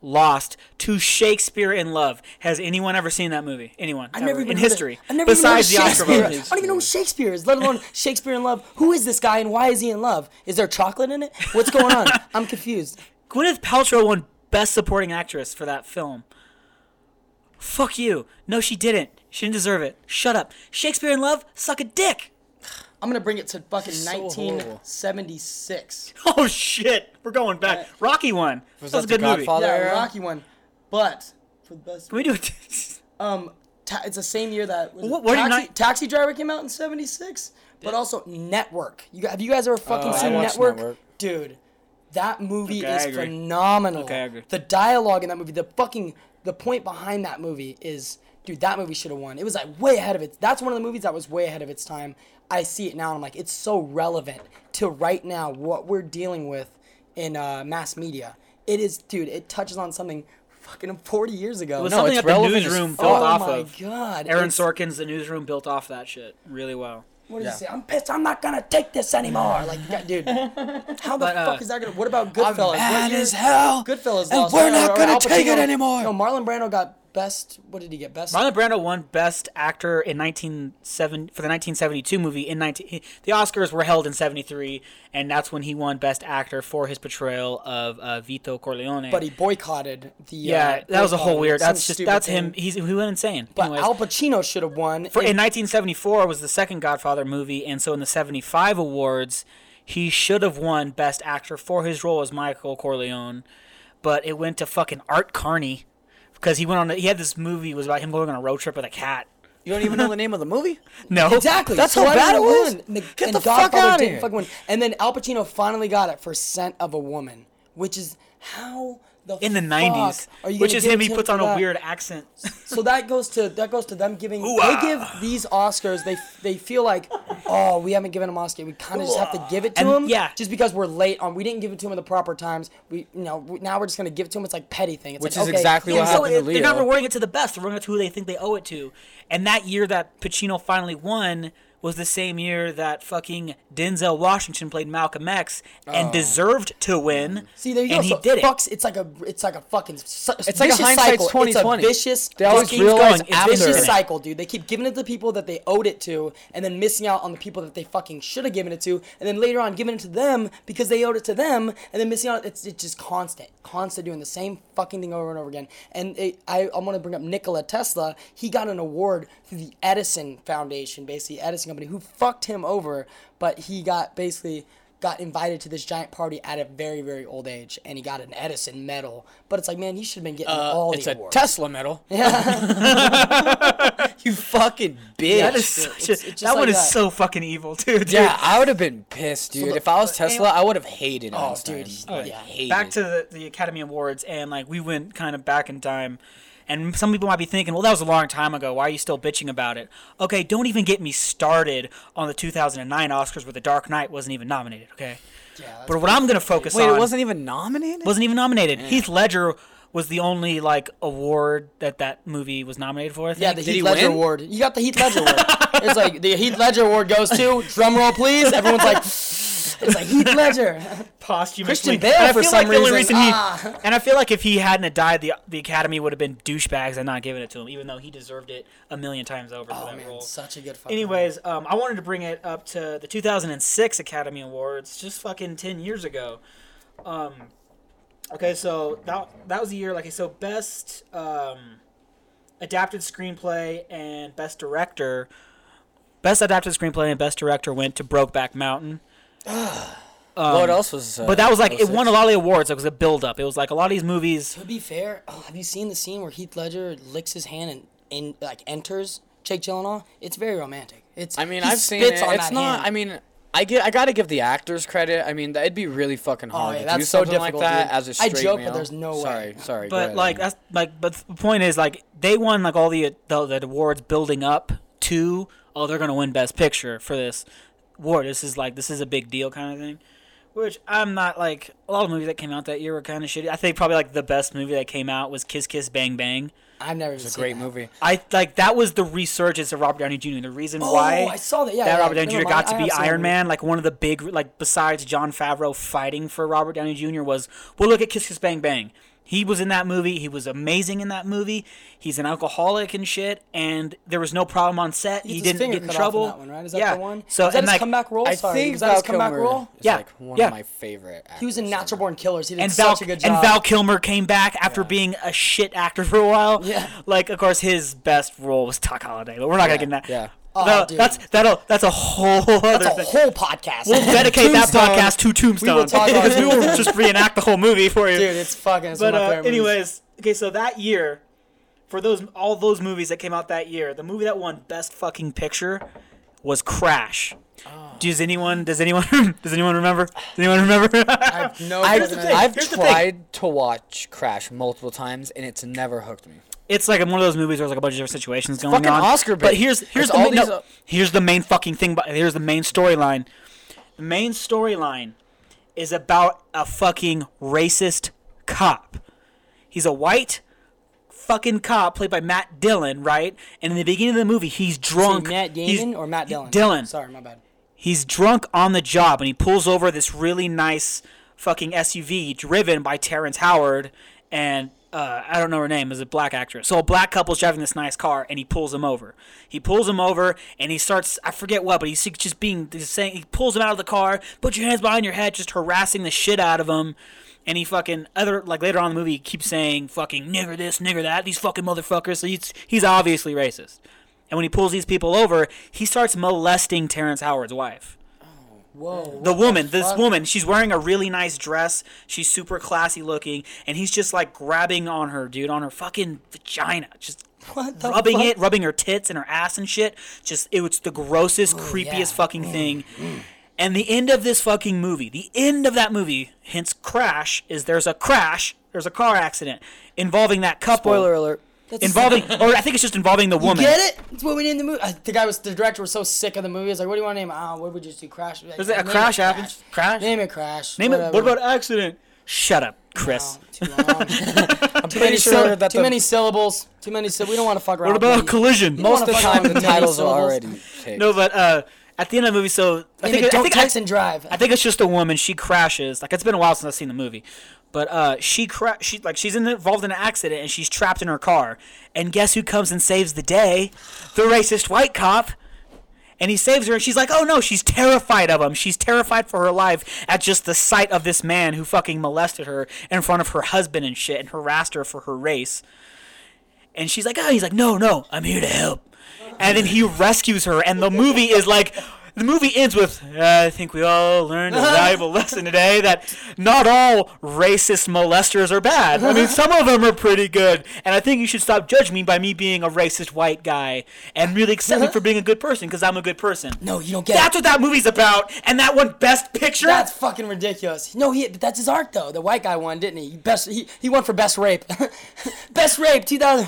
lost to Shakespeare in Love. Has anyone ever seen that movie? Anyone? I've never in history. I've never besides the even of Oscar. I don't even know who Shakespeare is, let alone Shakespeare in Love. Who is this guy and why is he in love? Is there chocolate in it? What's going on? I'm confused. Gwyneth Paltrow won Best Supporting Actress for that film. Fuck you. No, she didn't. She didn't deserve it. Shut up. Shakespeare in Love, suck a dick. I'm gonna bring it to fucking So horrible. 1976. Oh shit, we're going back. Rocky one. Was that was a that good the movie. Godfather? Yeah, era? Rocky one. But for the best, Can we do it? um, ta- it's the same year that was it What- what did Taxi, Night- Taxi Driver came out in '76. But also Network. You have you guys ever fucking Oh, I seen watched Network? Network. Dude, that movie Okay, I is agree. phenomenal. Okay, I agree. The dialogue in that movie, the fucking the point behind that movie is, dude, that movie should have won. It was like way ahead of it. That's one of the movies that was way ahead of its time. I see it now and I'm like, it's so relevant to right now what we're dealing with in uh, mass media. It is, dude. It touches on something fucking 40 years ago. It was No, something it's that the relevant newsroom built oh off my of. god, Aaron it's- Sorkin's The Newsroom built off that shit really well. What does Yeah. he say? I'm pissed. I'm not gonna take this anymore. Like, God, dude, how the But, uh, fuck is that gonna? What about Goodfellas? mad What year- as hell, Goodfellas and lost. we're not or gonna take it anymore. No, Marlon Brando got best. What did he get? Best. Marlon Brando won Best Actor in 1970 for the 1972 movie. In 19, the Oscars were held in 73, and that's when he won Best Actor for his portrayal of uh, Vito Corleone. but he boycotted the. yeah, uh, that was a whole weird. That's just that's thing. him. He's he went insane. But Anyways, Al Pacino should have won. for, in and- 1974 was the second Godfather movie, and so in the 75 awards, he should have won Best Actor for his role as Michael Corleone, but it went to fucking Art Carney because he went on. He had this movie it was about him going on a road trip with a cat. You don't even know the name of the movie? No, Exactly. That's so how bad it was? win? And the, Get and the fuck Godfather outta didn't here. fucking win. And then Al Pacino finally got it for Scent of a Woman, which is how the in the 90s, which is him. He puts for on a that? weird accent. So that goes to that goes to them giving. Ooh-ah. They give these Oscars. They they feel like, oh, we haven't given him Oscar. We kind of just have to give it to And, him. yeah. Just because we're late on, we didn't give it to him at the proper times. We you know we, now we're just gonna give it to him. It's like petty thing. It's Which like, is okay, exactly yeah, what so happened to it- They're not rewarding it to the best. They're rewarding it to who they think they owe it to. And that year that Pacino finally won was the same year that fucking Denzel Washington played Malcolm X and oh. deserved to win. See, there you and go. he so did it. It's like a, it's like a fucking. Su- It's like a vicious hindsight's cycle. It's a 20/20. vicious. They always realize It's after. vicious cycle, dude. They keep giving it to the people that they owed it to, and then missing out on the people that they fucking should have given it to, and then later on giving it to them because they owed it to them, and then missing out. It's, it's just constant, constant doing the same fucking thing over and over again. And it, I, I want to bring up Nikola Tesla. He got an award through the Edison Foundation, basically Edison company, who fucked him over, but he got basically got invited to this giant party at a very very old age, and he got an Edison medal. But it's like, man, he should have been getting all Uh, it's the a. Tesla medal. Yeah. you fucking bitch. That is it's- such it's a, just that one like is that. so fucking evil too, dude. yeah, I would have been pissed, dude. the- if I was Tesla, anyway- I would have hated Oh, Einstein. dude, I yeah. hated back to the, the Academy Awards, and like we went kind of back in time. And some people might be thinking, well, that was a long time ago. Why are you still bitching about it? Okay, don't even get me started on the 2009 Oscars where The Dark Knight wasn't even nominated, okay? Yeah, But what I'm going to focus Wait, on Wait, it wasn't even nominated. wasn't even nominated. Heath Ledger was the only like award that that movie was nominated for. I think. Yeah, the Did Heath he Ledger win? award. You got the Heath Ledger award. It's like the Heath Ledger award goes to drum roll, please. Everyone's like, it's like Heath Ledger. posthumously. Christian Bale And I for feel some like the only reason, he, ah. and I feel like if he hadn't died, the the Academy would have been douchebags and not giving it to him, even though he deserved it a million times over for Oh that man, role. such a good fucking. Anyways, um, I wanted to bring it up to the 2006 Academy Awards, just fucking 10 years ago. Um, okay, so that that was the year, like I so best um, adapted screenplay and best director. Best adapted screenplay and best director went to Brokeback Mountain. What else was? Uh, But that was like it 06? won a lot of the awards. It was a build up. It was like a lot of these movies. To be fair, oh, have you seen the scene where Heath Ledger licks his hand and in like enters Jake Gyllenhaal? It's very romantic. It's. I mean, I've seen spits it. on It's that not. hand. I mean, I get. I gotta give the actors credit. I mean, it'd be really fucking hard yeah, to that's do so like difficult, that dude. as a I straight joke, but there's no way. Sorry, sorry. But ahead, like Evan. that's like but the point is like they won like all the the, the awards building up to oh they're gonna win best picture for this award. This is like this is a big deal kind of thing. Which I'm not like a lot of movies that came out that year were kind of shitty. I think probably like the best movie that came out was Kiss Kiss Bang Bang. I've never even it's a great that. movie. I like that was the resurgence of Robert Downey Jr. The reason Oh, why I saw that. Yeah, that yeah, Robert Downey Jr. got to I be have seen that Iron. Man, like one of the big, like besides Jon Favreau fighting for Robert Downey Jr. was, well, look at Kiss Kiss Bang Bang. He was in that movie. He was amazing in that movie. He's an alcoholic and shit, and there was no problem on set. He He, didn't get in cut off trouble. that one, right? Is that yeah. the one? So is that and his like, comeback role? I Sorry, think was that Val his comeback Kilmer role? is Yeah, like one yeah. of my favorite. He was in Natural. Born Killers. He did and Val such a good job. and Val Kilmer came back after being a shit actor for a while. Yeah. Like, of course, his best role was Doc Holliday, but we're not Yeah, gonna get in that. yeah. Oh, No, dude. that's that'll that's a whole other That's a thing. whole podcast. We'll dedicate that podcast to Tombstone. We will talk about because we will just reenact the whole movie for you. Dude, it's fucking. It's but one of my uh, anyways, okay, so that year, for those all those movies that came out that year, the movie that won Best Fucking Picture was Crash. Oh. Does anyone? Does anyone? Does anyone remember? Does anyone remember? I have no. I've, fucking thing. idea. I've Here's the thing. tried to watch Crash multiple times and it's never hooked me. It's like one of those movies where there's like a bunch of different situations going fucking on. Oscar but here's here's It's the all main, no, uh, here's the main fucking thing. But here's the main storyline. The main storyline is about a fucking racist cop. He's a white fucking cop played by Matt Dillon, right? And in the beginning of the movie, he's drunk. Matt He's- Damon or Matt Dillon? Dillon. Sorry, my bad. He's drunk on the job and he pulls over this really nice fucking SUV driven by Terrence Howard and uh, I don't know her name, is a black actress. So a black couple's driving this nice car and he pulls him over. He pulls him over and he starts I forget what, but he's just being he's saying he pulls him out of the car, put your hands behind your head, just harassing the shit out of him. And he fucking other like later on in the movie he keeps saying fucking nigger this, nigger that, these fucking motherfuckers. So he's he's obviously racist. And when he pulls these people over, he starts molesting Terrence Howard's wife. Whoa. The woman, this woman, she's wearing a really nice dress. She's super classy looking, and he's just like grabbing on her, dude, on her fucking vagina, just the rubbing fuck? it, rubbing her tits and her ass and shit. Just it was the grossest, creepiest yeah. fucking thing. And the end of this fucking movie, the end of that movie, hence crash, is there's a crash, there's a car accident involving that couple. Spoiler alert. That's Involving, or I think it's just involving the woman. You woman. get it? That's what we named the movie. I, the guy was the director was so sick of the movie. He's like, "What do you want to name? it? Ah, what would we just do? Crash? Like, Is it a crash happens? Crash? Name it Crash. Name it. What about accident? Shut up, Chris. No, too long. I'm too pretty many, sure that too the, many syllables. Too many. Syll- we don't want to fuck around. What about with collision? most of the time the titles are already picked. No, but uh, at the end of the movie, so I think it I Don't think, text I, and drive. I think it's just a woman. She crashes. Like it's been a while since I've seen the movie, but uh, she cra- she like she's in, involved in an accident and she's trapped in her car. And guess who comes and saves the day? The racist white cop. And he saves her, and she's like, "Oh no!" She's terrified of him. She's terrified for her life at just the sight of this man who fucking molested her in front of her husband and shit, and harassed her for her race. And she's like, "Oh," he's like, "No, no, I'm here to help." And then he rescues her, and the movie is like the movie ends with I think we all learned a valuable lesson today that not all racist molesters are bad. I mean, some of them are pretty good, and I think you should stop judging me by me being a racist white guy and really accept me for being a good person because I'm a good person. No, you don't get That's it. what that movie's about, and that won Best Picture. That's fucking ridiculous. No, he but that's his art though. The white guy won, didn't he? Best he, he won for best rape. best rape 2000.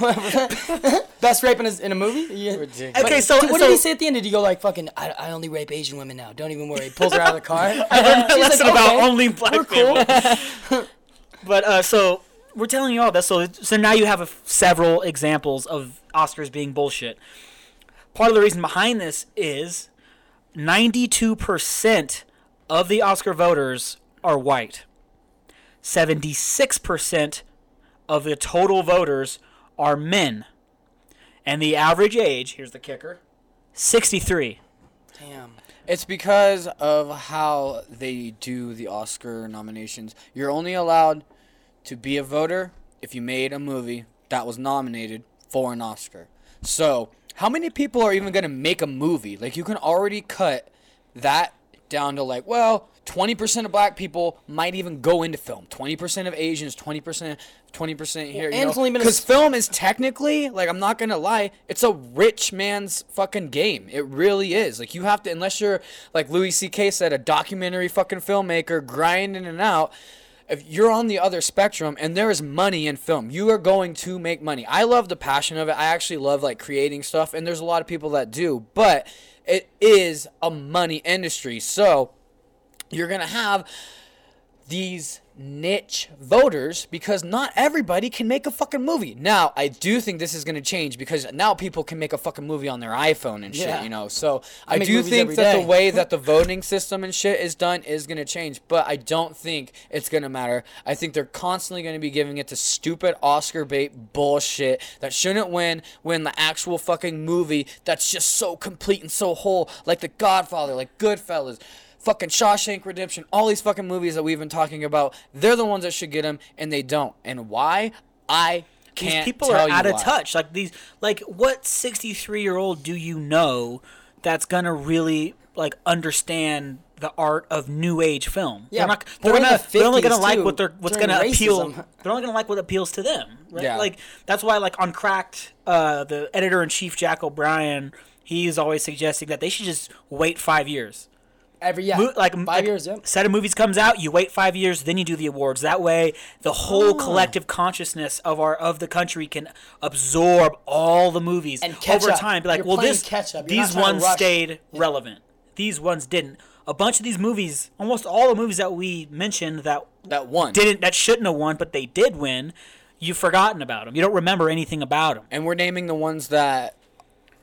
best rape in a, in a movie? Yeah. Ridiculous. Okay, so- what so- did he say at the end? Did he go like fucking I, I only rape Asian women now. Don't even worry. He pulls her out of the car. a She's lesson like, about "Okay, only black we're cool." But uh, so we're telling you all that. So so now you have a f- several examples of Oscars being bullshit. Part of the reason behind this is 92% of the Oscar voters are white. 76% of the total voters are men. And the average age, here's the kicker, 63. Damn. It's because of how they do the Oscar nominations. You're only allowed to be a voter if you made a movie that was nominated for an Oscar. So, how many people are even going to make a movie? Like, you can already cut that down to, like, well, 20% of black people might even go into film. 20% of Asians, 20%, 20% here. and it's only been a Because s- film is technically, like, I'm not gonna lie, it's a rich man's fucking game. It really is. Like, you have to, unless you're, like Louis C.K. said, a documentary fucking filmmaker grinding it out. If you're on the other spectrum and there is money in film, you are going to make money. I love the passion of it. I actually love like creating stuff, and there's a lot of people that do, but it is a money industry. So you're gonna have these niche voters because not everybody can make a fucking movie. Now, I do think this is gonna change because now people can make a fucking movie on their iPhone and shit, Yeah. you know. So I, make do think that day. the way that the voting system and shit is done is gonna change, but I don't think it's gonna matter. I think they're constantly gonna be giving it to stupid Oscar bait bullshit that shouldn't win when the actual fucking movie that's just so complete and so whole, like The Godfather, like Goodfellas fucking Shawshank Redemption, all these fucking movies that we've been talking about, they're the ones that should get them, and they don't. And why? I can't These people are out of why. touch. Like these, like what sixty-three-year-old do you know that's gonna really like understand the art of new age film? Yeah, they're not. They're, gonna, the they're only gonna 50s like too, what they're what's gonna appeal. They're only gonna like what appeals to them. Right? Yeah. Like that's why, like on Cracked, uh, the editor in chief Jack O'Brien, he's always suggesting that they should just wait five years. Every yeah, Mo- like five like, years. Yeah. set of movies comes out you wait five years then you do the awards that way the Oh. whole collective consciousness of our of the country can absorb all the movies And catch over up. time be like You're well this catch up. You're these ones stayed relevant these ones didn't a bunch of these movies almost all the movies that we mentioned that That won didn't that shouldn't have won but they did win you've forgotten about them you don't remember anything about them and we're naming the ones that.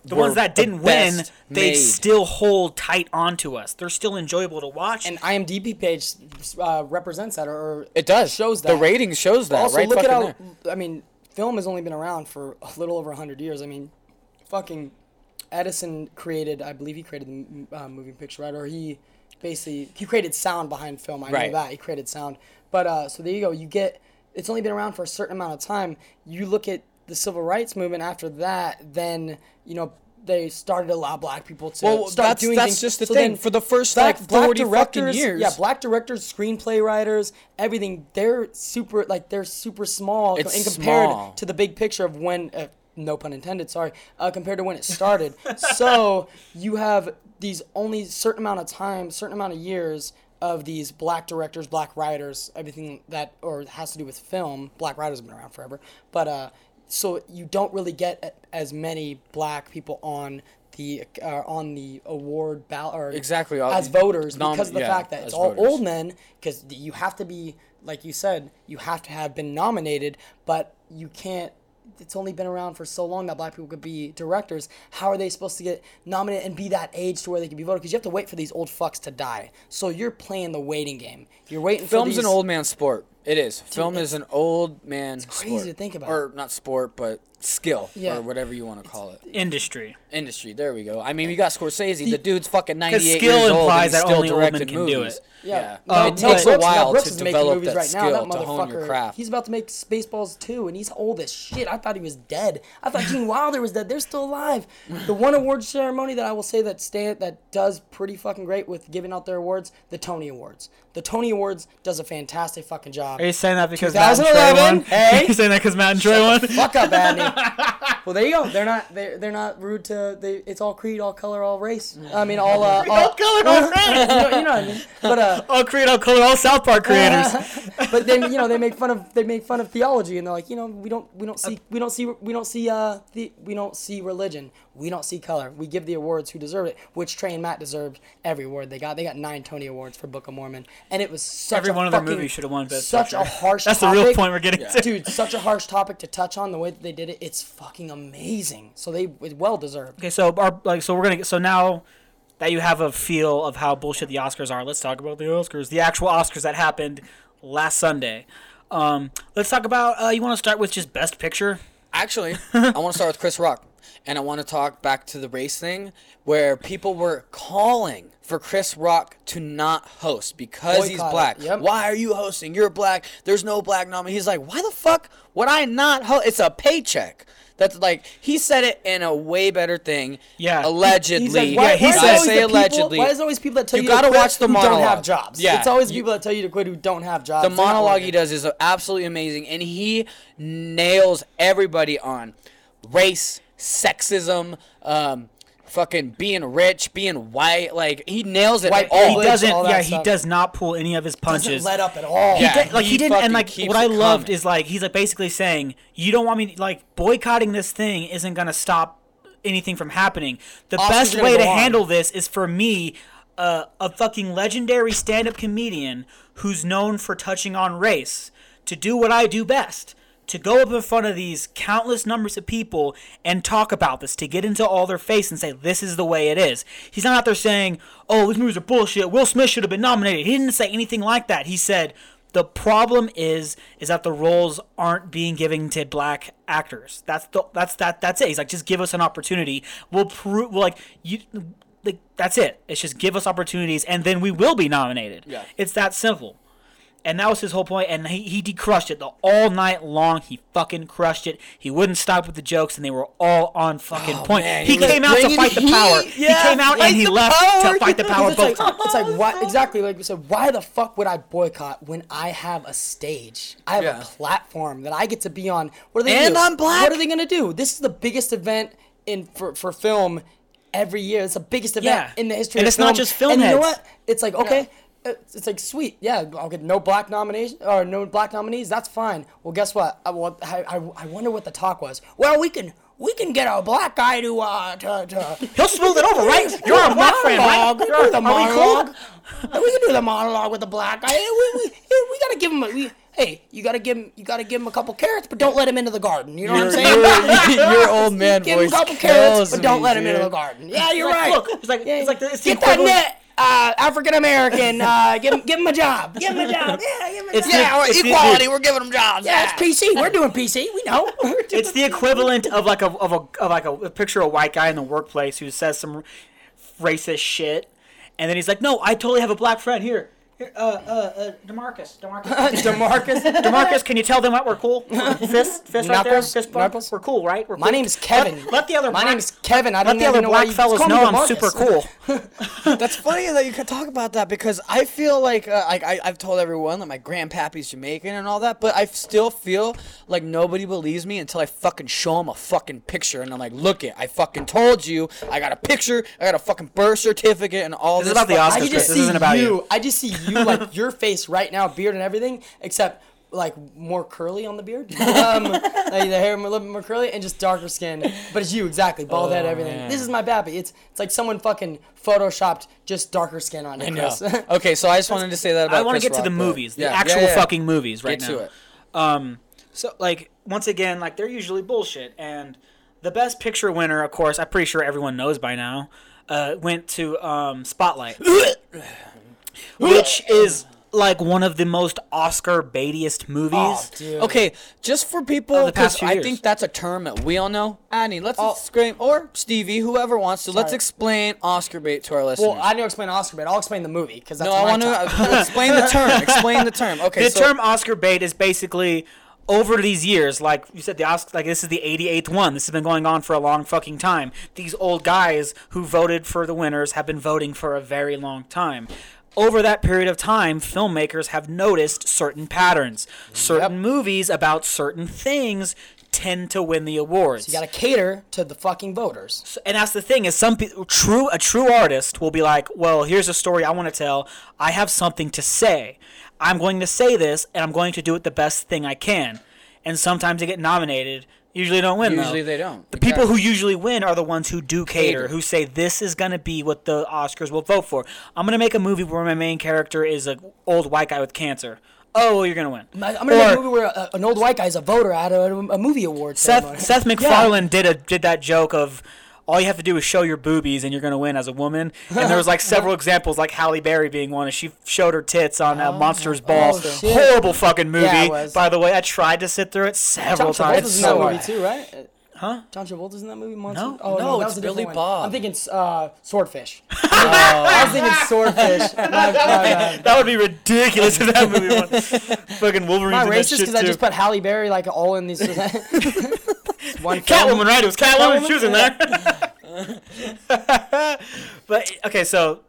The ones that didn't win they made. still hold tight onto us they're still enjoyable to watch And IMDb page uh, represents that, or, or It does. shows that The that. rating shows that. also, right look at how. there. I mean, film has only been around for a little over hundred years. I mean, fucking Edison created. I believe he created the uh, moving picture, right? Or he basically he created sound behind film. I Right. know that he created sound. But uh, so there you go. You get. It's only been around for a certain amount of time. You look at the civil rights movement. After that, then you know. They started to allow black people to Well, start that's- doing that's things. just the So thing. For the first, black- like, black 40 fucking directors- years. Yeah, black directors, screenplay writers, everything. They're super like they're super small It's in compared small. to the big picture of when. Uh, no pun intended. Sorry. Uh, compared to when it started, so you have these only certain amount of time, certain amount of years of these black directors, black writers, everything that or has to do with film. Black writers have been around forever, but uh, so you don't really get as many black people on the uh, on the award ballot or Exactly, as voters nom- because of the yeah, fact that it's all voters. old men because you have to be like you said you have to have been nominated but you can't it's only been around for so long that black people could be directors how are they supposed to get nominated and be that age to where they can be voted because you have to wait for these old fucks to die so you're playing the waiting game you're waiting for Film's these, an old man sport. It is. Film is an old man crazy sport. to think about. Or not sport, but skill Yeah. or whatever you want to call it. Industry. Industry. There we go. I mean, we got Scorsese. The dude's fucking 98 skill years old implies and he's that still only old men directing can do movies. it. Yeah. Uh, it takes Brooks- a while Brooks to is making develop movies that right now. skill That to hone your motherfucker, craft. he's about to make Spaceballs 2 and he's old as shit. I thought he was dead. I thought Gene Wilder was dead. They're still alive. The one award ceremony that I will say that stand that does pretty fucking great with giving out their awards, the Tony Awards. The Tony Awards does a fantastic fucking job. Are you saying that because Matt and Trey won? Hey? you saying that because Matt and Trey won? Fuck up, Adney. well, there you go. They're not. They're, they're not rude to. They, it's all creed, all color, all race. I mean, all. Uh, all color, all race. you, know, you know what I mean. But uh, All create, all color, all South Park creators. but then you know they make fun of they make fun of theology and they're like you know we don't we don't see we don't see we don't see uh the we don't see religion we don't see color we give the awards who deserve it which Trey and Matt deserved every award they got they got nine Tony awards for Book of Mormon and it was such Every a one of their movies should have won Best such a harsh That's the topic. real point we're getting to. dude such a harsh topic to touch on the way that they did it it's fucking amazing so they well deserved Okay, so our like so we're gonna so now that you have a feel of how bullshit the Oscars are, let's talk about the Oscars, the actual Oscars that happened last Sunday. Um, let's talk about. Uh, you want to start with just Best Picture? Actually, I want to start with Chris Rock. And I want to talk back to the race thing where people were calling for Chris Rock to not host because he's Boycott it, black. yep. Why are you hosting? You're black. There's no black nominee. He's like, why the fuck would I not host? It's a paycheck. That's like he said it in a way better thing. Yeah. allegedly. He's like, why, Yeah, he said- it always say the people- allegedly. why is always people that tell You you, gotta to quit watch the who don't have monologue. jobs? Yeah. it's always You- people that tell you to quit who don't have jobs. the monologue he does is absolutely amazing, and he nails everybody on race, sexism, um, fucking being rich, being white. Like he nails it White all. He doesn't. all that Yeah, he does not pull any of his Doesn't punches. let up at all. Yeah. did- like he, he didn't, and like what I loved coming. is like he's like basically saying you don't want me like boycotting this thing isn't gonna stop anything from happening. The Oscars best way to on. handle this is for me, uh, a fucking legendary stand-up comedian who's known for touching on race, to do what I do best. To go up in front of these countless numbers of people and talk about this, to get into all their face and say, this is the way it is. He's not out there saying, oh, these movies are bullshit. Will Smith should have been nominated. He didn't say anything like that. He said, the problem is is that the roles aren't being given to black actors. That's the that's that that's it. He's like, just give us an opportunity. We'll prove we'll like you like that's it. It's just give us opportunities and then we will be nominated. Yeah. It's that simple. And that was his whole point, and he, he crushed it the all night long. He fucking crushed it. He wouldn't stop with the jokes, and they were all on fucking oh, point. man, he he came out to fight the heat. power. Yeah, he came out and he left power. to fight the power both it's like, it's like why exactly like we said why the fuck would I boycott when I have a stage I have Yeah. a platform that I get to be on what are they And gonna do? I'm black. what are they gonna do this is the biggest event in for, for film every year it's the biggest event Yeah. in the history And it's not just film and you know what it's like okay it's, it's like sweet yeah I'll get no black nomination or no black nominees that's fine well guess what I, well, I, I, I wonder what the talk was well we can we can get a black guy to uh to, to He'll smooth it over, right? You're a black friend, right? You're- the are we cool? monologue. we can do the monologue with the black guy. We, we, we gotta give him. A, we, hey, you gotta give him. You gotta give him a couple carrots, but don't let him into the garden. You know what I'm saying? your, your old man give him a couple carrots, but don't me, let him into the garden. Yeah, you're Like, right. look, it's like- Yeah, it's like the- it's get that net. Uh, African American, uh, give him, give him a job. Give him a job. Yeah, give him a It's job. the- Yeah, It's the- equality. We're giving them jobs. yeah, it's PC. We're doing PC. We know. It's the equivalent of like a of a of like a, a picture of a white guy in the workplace who says some racist shit, and then he's like, "No, I totally have a black friend here." Here, uh, uh, uh, Demarcus, Demarcus, Demarcus. Demarcus, can you tell them what we're cool? Fist, fist right there, Knuckles, fist bump. Knuckles. We're cool, right? We're cool. My cool. name's Kevin. Let, let the other My black, name's Kevin. I don't the even other know why black you fellas call me know I'm DeMarcus. super cool. That's funny that you could talk about that because I feel like uh, like I, I've told everyone that my grandpappy's Jamaican and all that, but I still feel like nobody believes me until I fucking show them a fucking picture and I'm like, look it, I fucking told you, I got a picture, I got a fucking birth certificate and all This this. is about the fucking Oscars, I Chris. just This see isn't about you. you. I just see you like your face right now, beard and everything, except like more curly on the beard, um, like the hair a little bit more curly, and just darker skin. But it's you exactly, bald Oh, head, everything. This is my baby. It's it's like someone fucking photoshopped just darker skin on it. I know. Okay, so I just wanted to say that about. I want to Chris get to the but- movies, the Yeah, yeah, actual yeah. fucking movies right Get now. to it. Um, so like once again, like they're usually bullshit, and the best picture winner, of course, I'm pretty sure everyone knows by now, uh, went to um, Spotlight, which is like one of the most Oscar baitiest movies. Oh, dude. Okay, just for people, Of the past 'cause few I years. think that's a term that we all know. Annie, let's Oh. explain, or Stevie, whoever wants to, let's explain Oscar bait to our listeners. Well, I know explain Oscar bait. I'll explain the movie because that's no, I want to explain the term. Explain the term. Okay, the so term Oscar bait is basically over these years, like you said, the Oscar, like this is the 88th one. This has been going on for a long fucking time. These old guys who voted for the winners have been voting for a very long time. Over that period of time, filmmakers have noticed certain patterns. Certain movies about certain things tend to win the awards. You gotta cater to the fucking voters. and that's the thing is some people true a true artist will be like well here's a story i want to tell i have something to say i'm going to say this and i'm going to do it the best thing i can and sometimes they get nominated usually don't win though. Usually they don't. the people who usually win are the ones who do cater, Cater. who say this is going to be what the oscars will vote for i'm going to make a movie where my main character is an old white guy with cancer oh well, you're going to win I- I'm gonna make a movie where a, an old white guy's a voter at a, a movie award ceremony. Seth Seth Yeah. MacFarlane did a did that joke of all you have to do is show your boobies and you're gonna win as a woman. And there was like several examples, like Halle Berry being one, and she showed her tits on uh, Monsters Ball. oh. Horrible fucking movie. Yeah. By the way, I tried to sit through it several John times. Travolta's in so that movie too, right? Huh? John Travolta's in that movie, Monster. No. oh, No, that it's was a Billy one. Bob. I'm thinking uh, Swordfish. I was thinking Swordfish. My, my. That would be ridiculous if that movie won. Fucking Wolverine. Am I racist because I just put Halle Berry like all in these? One film. Catwoman, right? It was Catwoman. Catwoman, She was in there. but okay, so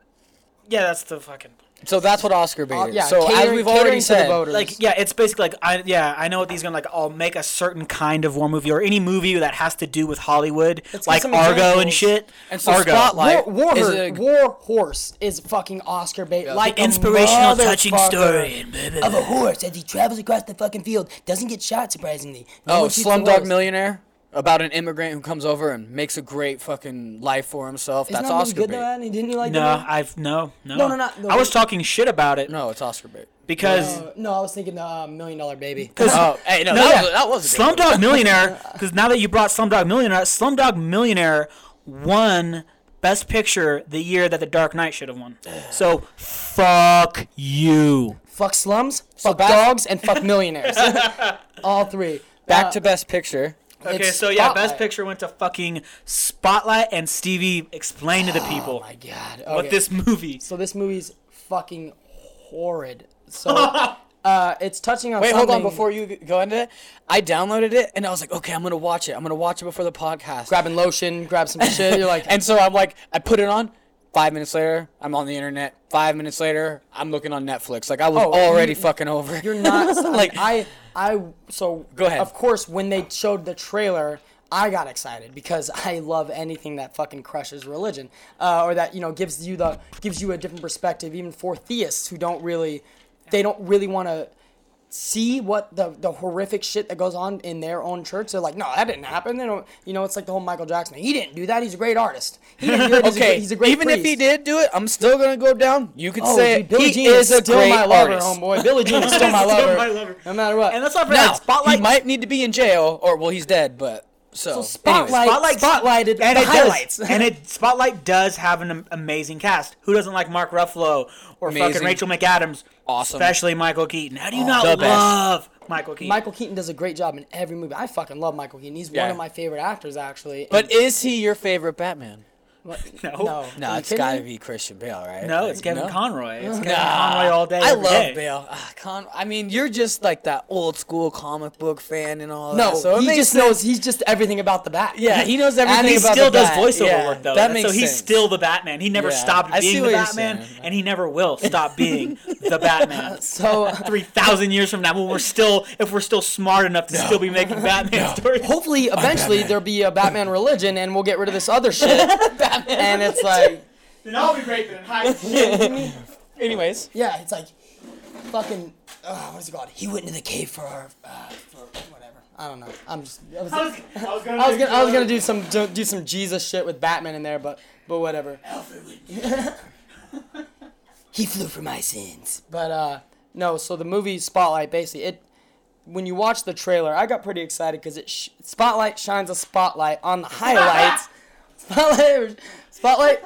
yeah, that's the fucking. so that's what Oscar bait Uh, is. yeah, so as we've already to the said, voters. like yeah it's basically like i yeah i know what these gonna like i'll make a certain kind of war movie or any movie that has to do with hollywood Let's like some argo and shit And so argo Spotlight- War, War, Is a- War Horse is fucking Oscar bait. like inspirational touching story and blah, blah, of a horse as he travels across the fucking field. Doesn't get shot surprisingly. No oh, one shoots the Slumdog. Millionaire, about an immigrant who comes over and makes a great fucking life for himself. Isn't that's that movie Oscar good bait. though, Annie? Didn't you like no that i've no no No, no, no, no. i was talking shit about it No, it's Oscar bait. because Uh, no, I was thinking the uh, Million Dollar Baby. Oh, hey, no, No, that, yeah. was, that was a good one. Slumdog Millionaire, because now that you brought Slumdog Millionaire, Slumdog Millionaire won Best Picture the year that The Dark Knight should have won. So fuck you. Fuck slums, fuck back- dogs, and fuck millionaires. All three. Back Uh, to Best Picture. Okay, It's so yeah, Best Picture went to fucking Spotlight, and Stevie explained to the people Oh my god. what this movie. So this movie's fucking horrid. So uh, it's touching on Wait, something. hold on. Before you go into it, I downloaded it and I was like, okay, I'm gonna watch it. I'm gonna watch it before the podcast. grabbing lotion, grab some shit. You're like, and so I'm like, I put it on. Five minutes later, I'm on the internet. Five minutes later, I'm looking on Netflix. Like I was Oh, already you- fucking over. it. You're not Like- like I I so Go ahead. Of course, when they showed the trailer, I got excited because I love anything that fucking crushes religion, uh, or that you know gives you the gives you a different perspective, even for theists who don't really, they don't really want to see what the the horrific shit that goes on in their own church. They're like, no, that didn't happen. They don't, you know, it's like the whole Michael Jackson. thing. He didn't do that. He's a great artist. He didn't do it. He's a okay, great- he's a great even if he did do it, I'm still gonna go down. You could Oh, say dude, he Jean is is a still great my lover, artist. homeboy. Billie Jean is still my lover, my lover. no matter what. And let's not Now, Spotlight. he might need to be in jail, or well, he's dead. But so, So anyways, Spotlight, spotlighted and it highlights. Does, and it Spotlight does have an amazing cast. Who doesn't like Mark Ruffalo or fucking Rachel McAdams? Awesome. Especially Michael Keaton. How do you the not best. love Michael Keaton? Michael Keaton does a great job in every movie. I fucking love Michael Keaton. He's one of my favorite actors, actually. But is he your favorite Batman? What? No. no, No, Are you got to be Christian Bale, right? no, Like, it's Kevin no? Conroy. It's Kevin Nah, Conroy all day. I love day. Bale. Ah, Con- I mean, you're just like that old school comic book fan and all No, that. So he just sense. knows. He's just everything about the bat. Yeah, he knows everything about the bat. And he still does Bat. voiceover Yeah, work though. That makes so he's sense. still the Batman. He never Yeah, stopped being the Batman, saying. and he never will stop being the Batman. So Three thousand years from now, when we're still, if we're still smart enough to still be making Batman stories. hopefully, eventually, there'll be a Batman religion, and we'll get rid of this other shit. and it's like, Then I'll be great then. Hi. Anyways, yeah, it's like, fucking, uh, what is it called? He went into the cave for our, uh, for whatever. I don't know. I'm just. I was, I was, I was gonna. I was gonna, I was gonna do some do, do some Jesus shit with Batman in there, but but whatever. he flew for my sins. But uh, no. So the movie Spotlight, basically, it when you watch the trailer, I got pretty excited because it sh- Spotlight shines a spotlight on the highlights. spotlight, Spotlight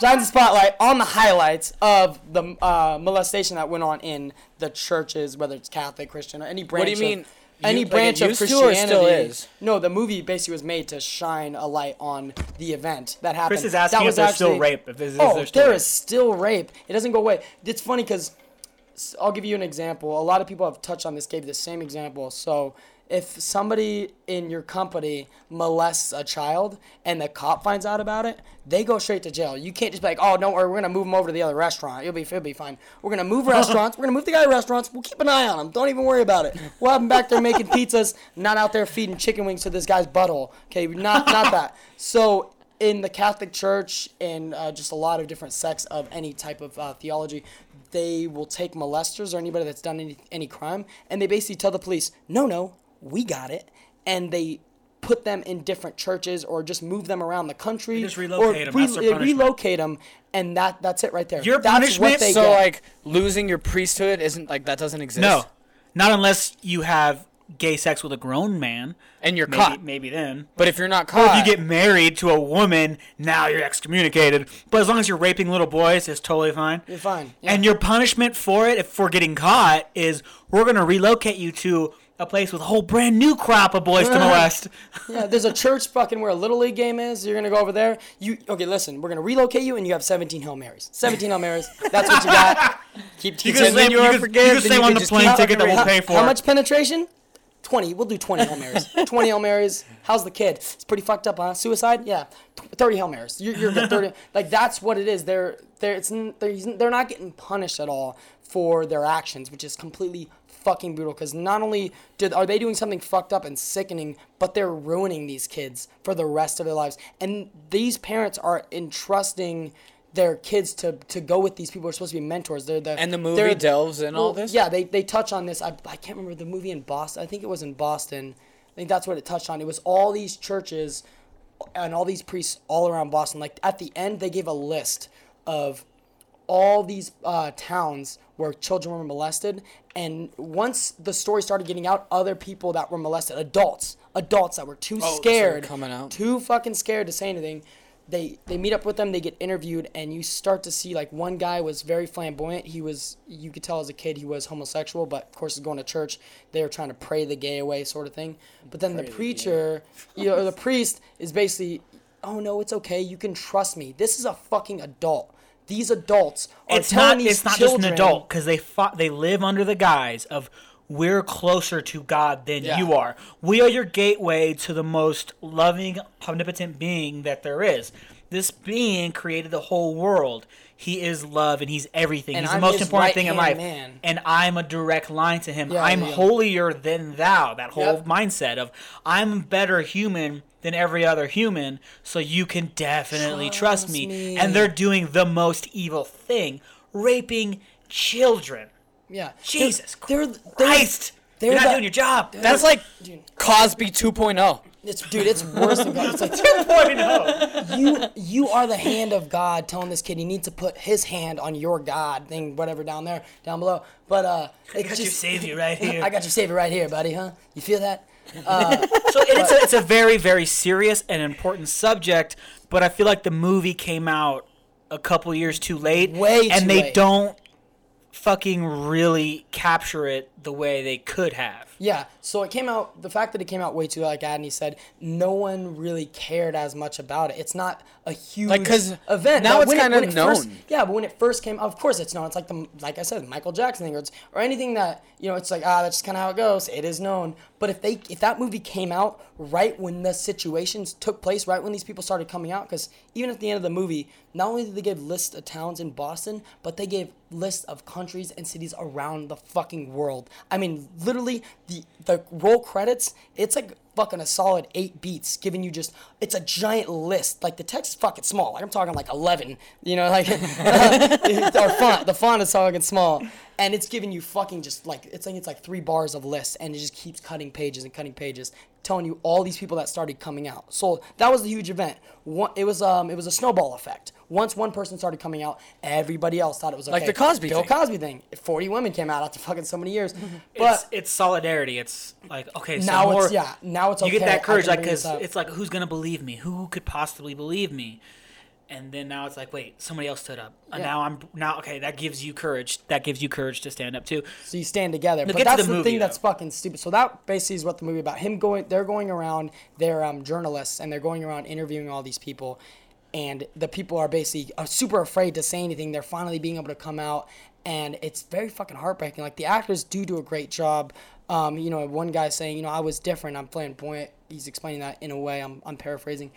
shines a spotlight on the highlights of the uh, molestation that went on in the churches, whether it's Catholic, Christian, or any branch. What do you of- mean? Any like branch of used to or Christianity. still is? No, the movie basically was made to shine a light on the event that happened. Chris is asking that if was there's still rape. If there's, is oh, there still there rape? is still rape. It doesn't go away. It's funny because I'll give you an example. A lot of people have touched on this, gave the same example. So if somebody in your company molests a child and the cop finds out about it, they go straight to jail. You can't just be like, oh, don't worry, we're gonna move him over to the other restaurant. It'll be, it'll be fine. We're gonna move restaurants. We're gonna move the guy to restaurants. We'll keep an eye on him. Don't even worry about it. We'll have him back there making pizzas, not out there feeding chicken wings to this guy's butthole. Okay, not not that. So in the Catholic Church and uh, just a lot of different sects of any type of uh, theology, they will take molesters or anybody that's done any, any crime and they basically tell the police, no, no, we got it. And they put them in different churches or just move them around the country. just relocate or 'em. That's their eh, punishment. relocate them and that, that's it right there. Your that's punishment- what they So get. like losing your priesthood isn't like that doesn't exist. No, not unless you have gay sex with a grown man. And you're maybe, caught. Maybe then. But if you're not Or caught, if you get married to a woman, now you're excommunicated. But as long as you're raping little boys, it's totally fine. You're fine. Yeah. And your punishment for it, if for getting caught, is we're gonna relocate you to a place with a whole brand new crop of boys to molest. Yeah, there's a church fucking where a little league game is. You're gonna go over there. You okay? Listen, we're gonna relocate you, and you have 17 hail marys. 17 hail marys. That's what you got. Keep, keep can saying say- you are can- forgiven, you can then on can the plane ticket that we'll pay for. How much penetration? 20. We'll do 20 hail marys. 20 hail marys. How's the kid? It's pretty fucked up, huh? Suicide? Yeah. 30 hail marys. You're, you're good. 30. Like that's what it is. They're they're it's they're, they're not getting punished at all for their actions, which is completely fucking brutal because not only did are they doing something fucked up and sickening, but they're ruining these kids for the rest of their lives. And these parents are entrusting their kids to, to go with these people who are supposed to be mentors. They're the And the movie delves in all this? Yeah, they, they touch on this. I, I can't remember the movie in Boston. I think it was in Boston. I think that's what it touched on. It was all these churches and all these priests all around Boston. Like at the end, they gave a list of all these uh, towns where children were molested. And once the story started getting out, other people that were molested, adults, adults that were too Oh, scared, coming out. too fucking scared to say anything. They they meet up with them, they get interviewed, and you start to see like one guy was very flamboyant. He was you could tell as a kid he was homosexual, but of course, he's going to church, they were trying to pray the gay away, sort of thing. But then the preacher, you know, the priest is basically, oh no, it's okay, you can trust me. This is a fucking adult. These adults are it's telling not. these It's not children, just an adult because they fought, they live under the guise of we're closer to God than Yeah. you are. We are your gateway to the most loving, omnipotent being that there is. This being created the whole world. He is love and he's everything. And he's the I'm most important thing in life. man. And I'm a direct line to him. Yeah, I'm yeah. holier than thou. That whole Yep. mindset of I'm better human than every other human, so you can definitely trust, me. me. And they're doing the most evil thing, raping children. Yeah, Jesus they're, they're, Christ! they're You're not the- doing your job. that's like Cosby oh. 2.0. It's dude, it's worse than God. It's like you you are the hand of God telling this kid he needs to put his hand on your God thing, whatever down there, down below. But uh, I it's got your savior right here. I got your savior right here, buddy. Huh? You feel that? Uh, so and it's a, it's a very very serious and important subject, but I feel like the movie came out a couple years too late, Way and too they late. don't fucking really capture it the way they could have. Yeah. So it came out. The fact that it came out way too like Adney said, no one really cared as much about it. It's not a huge Like, 'cause event. now it's kinda when it first- known. yeah, but when it first came, of course it's known. It's like the like I said, Michael Jackson thing, or it's or anything that you know. It's like ah, that's just kind of how it goes. It is known. But if they if that movie came out right when the situations took place, right when these people started coming out, because even at the end of the movie, not only did they give lists of towns in Boston, but they gave lists of countries and cities around the fucking world. I mean, literally the the roll credits. It's like fucking a solid eight beats, giving you just it's a giant list. Like the text is fucking small. Like I'm talking like eleven. You know, like our font. The font is fucking small, and it's giving you fucking just like it's like it's like three bars of lists, and it just keeps cutting pages and cutting pages, telling you all these people that started coming out. So that was the huge event. One, it was um it was a snowball effect. Once one person started coming out, everybody else thought it was okay. Like the Cosby Bill thing. Cosby thing. Forty women came out after fucking so many years, but it's solidarity. It's like okay, so now more, it's yeah. Now it's okay. you get that courage, like because it's like who's gonna believe me? Who could possibly believe me? And then now it's like, wait, somebody else stood up. And Yeah. now I'm now okay. That gives you courage. That gives you courage to stand up too. So you stand together. But get to that's the the, movie, thing that's fucking stupid. So that basically is what the movie about. Him going, they're going around. They're um, journalists and they're going around interviewing all these people, and the people are basically super afraid to say anything. They're finally being able to come out, and it's very fucking heartbreaking. Like the actors do do a great job. Um, you know, one guy saying, you know, I was different. I'm playing point. He's explaining that in a way. I'm, I'm paraphrasing,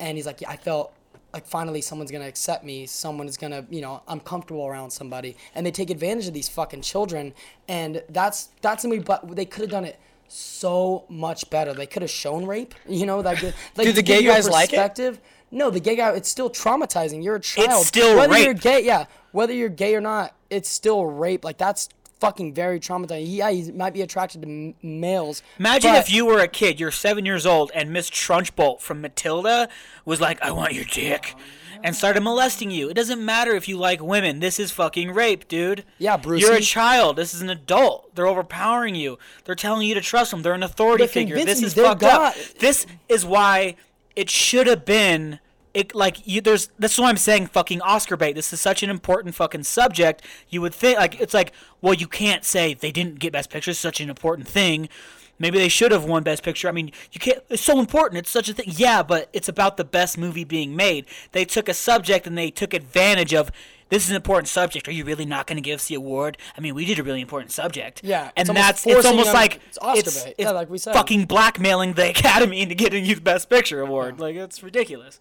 and he's like, yeah, I felt like finally someone's gonna accept me someone is gonna you know i'm comfortable around somebody and they take advantage of these fucking children and that's that's movie but they could have done it so much better. They could have shown rape you know like, like Do the gay guys like it? no the gay guy it's still traumatizing. You're a child. it's still whether you're gay yeah whether you're gay or not it's still rape. Like that's fucking very traumatizing yeah he might be attracted to m- males Imagine but- if you were a kid, you're seven years old, and Miss Trunchbull from Matilda was like, "I want your dick," and started molesting you. It doesn't matter if you like women. This is fucking rape, dude. Yeah, Brucey. You're a child. This is an adult. They're overpowering you. They're telling you to trust them. They're an authority They're figure. This is fucked up. This is why it should have been. It, like you, there's. That's why I'm saying fucking Oscar bait. This is such an important fucking subject. You would think like it's like, well, you can't say they didn't get Best Picture. It's such an important thing. Maybe they should have won Best Picture. I mean, you can't. It's so important. It's such a thing. Yeah, but it's about the best movie being made. They took a subject and they took advantage of. This is an important subject. Are you really not going to give us the award? I mean, we did a really important subject. Yeah, and that's it's almost them- like it's Oscar it's, it's Yeah, like we said. fucking blackmailing the Academy into getting you the Best Picture award. Like it's ridiculous.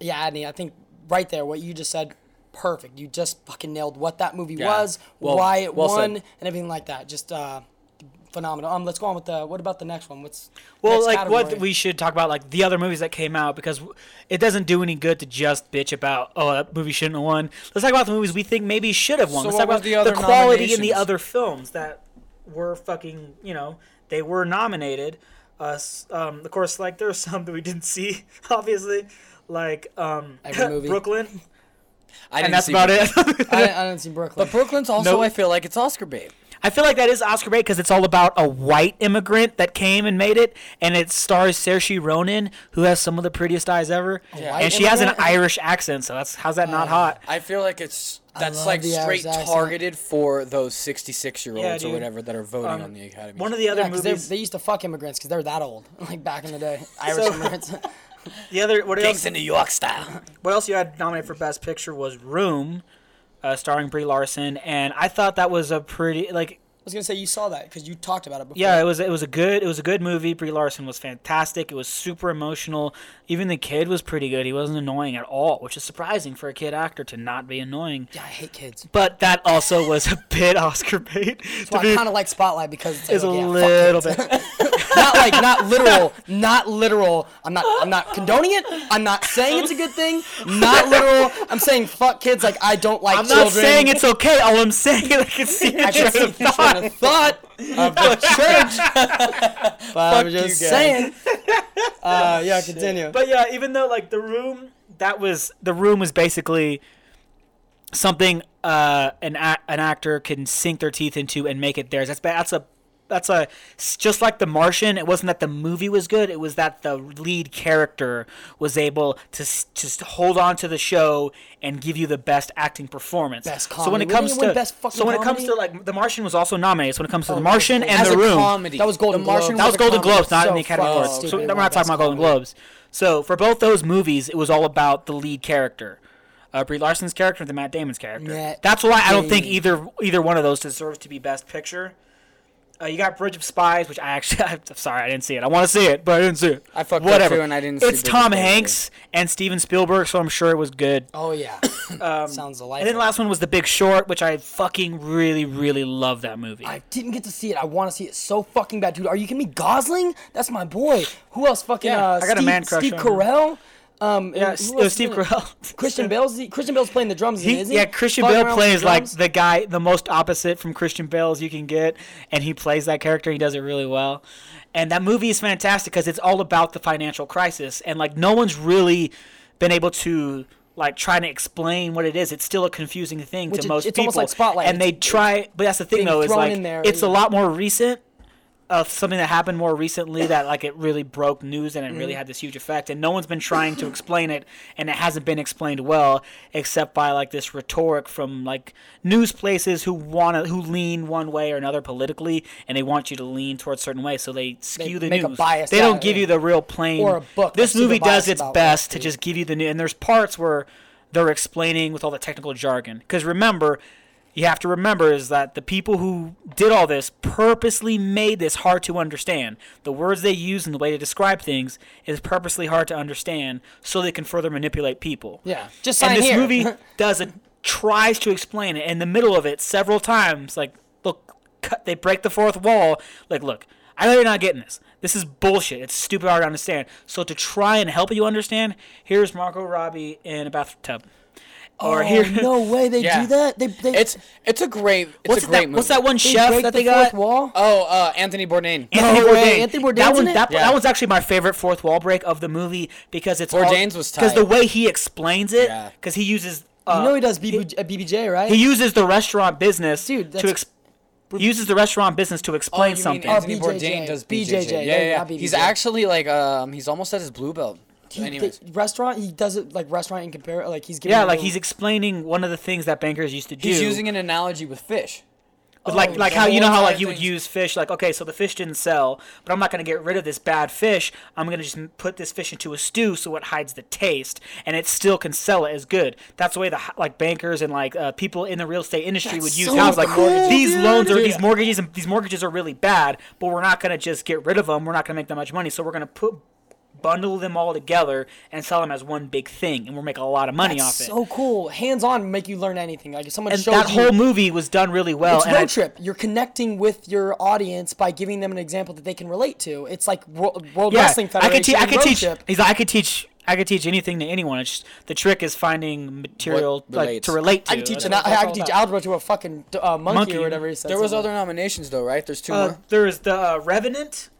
Yeah, Adney, I think right there, what you just said, perfect. You just fucking nailed what that movie Yeah. was, Well- why it well won, said. and everything like that. Just uh, phenomenal. Um, let's go on with the. What about the next one? What's Well, next like what we should talk about, like the other movies that came out, because it doesn't do any good to just bitch about, oh, that movie shouldn't have won. Let's talk about the movies we think maybe should have won. So Let's talk about the other quality in the other films that were fucking, you know, they were nominated. Us, um, of course, like there are some that we didn't see, obviously, like um, Every movie. Brooklyn, I and didn't that's about Brooklyn. it. I, I didn't see Brooklyn. But Brooklyn's also, Nope. I feel like it's Oscar bait. I feel like that is Oscar bait because it's all about a white immigrant that came and made it, and it stars Saoirse Ronan, who has some of the prettiest eyes ever, Yeah. and she has an immigrant? Irish accent. So that's how's that not hot? I feel like it's that's love like the Irish straight accent. targeted for those 66 year Yeah, olds or dude. whatever that are voting Um, on the Academy. One of the other yeah, because movies, they used to fuck immigrants because they're that old, like back in the day. Irish So- immigrants. The other what else? In New York style. What else you had nominated for Best Picture was Room, uh, starring Brie Larson, and I thought that was a pretty like was gonna say you saw that because you talked about it before. yeah, it was it was a good it was a good movie. Brie Larson was fantastic. It was super emotional. Even the kid was pretty good. He wasn't annoying at all, which is surprising for a kid actor to not be annoying. Yeah, I hate kids. But that also was a bit Oscar bait. So I kind of like Spotlight because it's, like, is a yeah, little bit. not like not literal, not literal. I'm not I'm not condoning it. I'm not saying it's a good thing. Not literal. I'm saying fuck kids. Like I don't like I'm children. not saying it's okay. All I'm saying is I can I can train see of the of thought of the church. but I'm just saying. Uh, yeah, continue. But yeah, even though like the room, that was the room was basically something uh, an a- an actor can sink their teeth into and make it theirs. That's that's a that's a just like The Martian. It wasn't that the movie was good. It was that the lead character was able to s- just hold on to the show and give you the best acting performance. Best so when it comes to best fucking so when it comes to like The Martian was also nominated. So when it comes to The Oh, Martian and The Room, comedy. That was Golden The Martian Globes. that was a Golden comedy. Globes, not So in the Academy fucking Awards. So we're not talking Best about Golden Globes. So for both those movies, it was all about the lead character, uh, Brie Larson's character and the Matt Damon's character. Matt That's why I don't think either either one of those deserves to be Best Picture. Uh, you got Bridge of Spies, which I actually, I'm sorry, I didn't see it. I want to see it, but I didn't see it. I fucked up Whatever. too and I didn't see It's Tom Hanks and Steven Spielberg, so I'm sure it was good. Oh yeah. Sounds delightful. And then the last one was The Big Short, which I fucking really, really love that movie. I didn't get to see it. I want to see it so fucking bad, dude. Are you kidding me? Gosling? That's my boy. Who else? Fucking Yeah, uh, I got a man crush Steve on him. Um, yeah, and it was Steve is in it? Carell. Christian Bale's Christian Bale's playing the drums, He, isn't he? yeah, Christian Fucking Bale plays the like the guy, the most opposite from Christian Bale as you can get, and he plays that character. He does it really well, and that movie is fantastic because it's all about the financial crisis, and like no one's really been able to like try to explain what it is. It's still a confusing thing Which to is- most it's people. almost like Spotlight. And they try, but that's the thing though is like it's a lot more recent. Of something that happened more recently that like it really broke news and it really mm. had this huge effect and no one's been trying to explain it and it hasn't been explained well except by like this rhetoric from like news places who want to who lean one way or another politically and they want you to lean towards certain way so they skew the make a news. biased they don't give you the real plain Or a book this movie does its best to just give you the news and there's parts where they're explaining with all the technical jargon. Because remember you have to remember is that the people who did all this purposely made this hard to understand. The words they use and the way they describe things is purposely hard to understand so they can further manipulate people. Yeah, just and this here. movie does it tries to explain it in the middle of it several times like look cut, they break the fourth wall like look I know you're not getting this. This is bullshit. It's stupid hard to understand. So to try and help you understand, here's Margot Robbie in a bathtub. Or oh, here no way they Yeah. do that. They, they It's it's a great it's what's a great that? movie. What's that one they chef break that the they got? wall. Oh, uh, Anthony Bourdain. Anthony No way, Bourdain. Anthony Bourdain's that one, that, Yeah. that one's actually my favorite fourth wall break of the movie because it's Bourdain's was tough. because the way he explains it Yeah. because he uses uh, you know he does BB, uh, BBJ, right? he uses the restaurant business Dude, to that's- he uses the restaurant business to Oh, explain you mean something. Anthony BJJ. Bourdain does BJJ, BJJ. there Yeah, yeah. go, He's actually like um he's almost at his blue belt. He- Anyways, the restaurant. He does it like restaurant and compare. Like he's giving yeah, like little- he's explaining one of the things that bankers used to do. he's using an analogy with fish. With like Oh, like the how you know how like entire you would use fish like okay so the fish didn't sell but I'm not gonna get rid of this bad fish I'm gonna just put this fish into a stew so it hides the taste and it still can sell it as good that's the way the like bankers and like uh, people in the real estate industry would use so houses like cool, these dude. loans or Dude. these mortgages and these mortgages are really bad but we're not gonna just get rid of them we're not gonna make that much money so we're gonna put bundle them all together and sell them as one big thing and we'll make a lot of money That's off it so cool. Hands on, make you learn anything. Like if someone and shows that you, whole movie was done really well it's and road I- trip. You're connecting with your audience by giving them an example that they can relate to. It's like World, World yeah, Wrestling I Federation. could, te- I could teach. trip. He's like, I could teach. I could teach anything to anyone. It's just, the trick is finding material like to relate to. I could teach an, what it's I could teach about. algebra to a fucking uh, monkey, Monkey. or whatever he said. There was other nominations though, right? There's two Uh, more. there's the uh, Revenant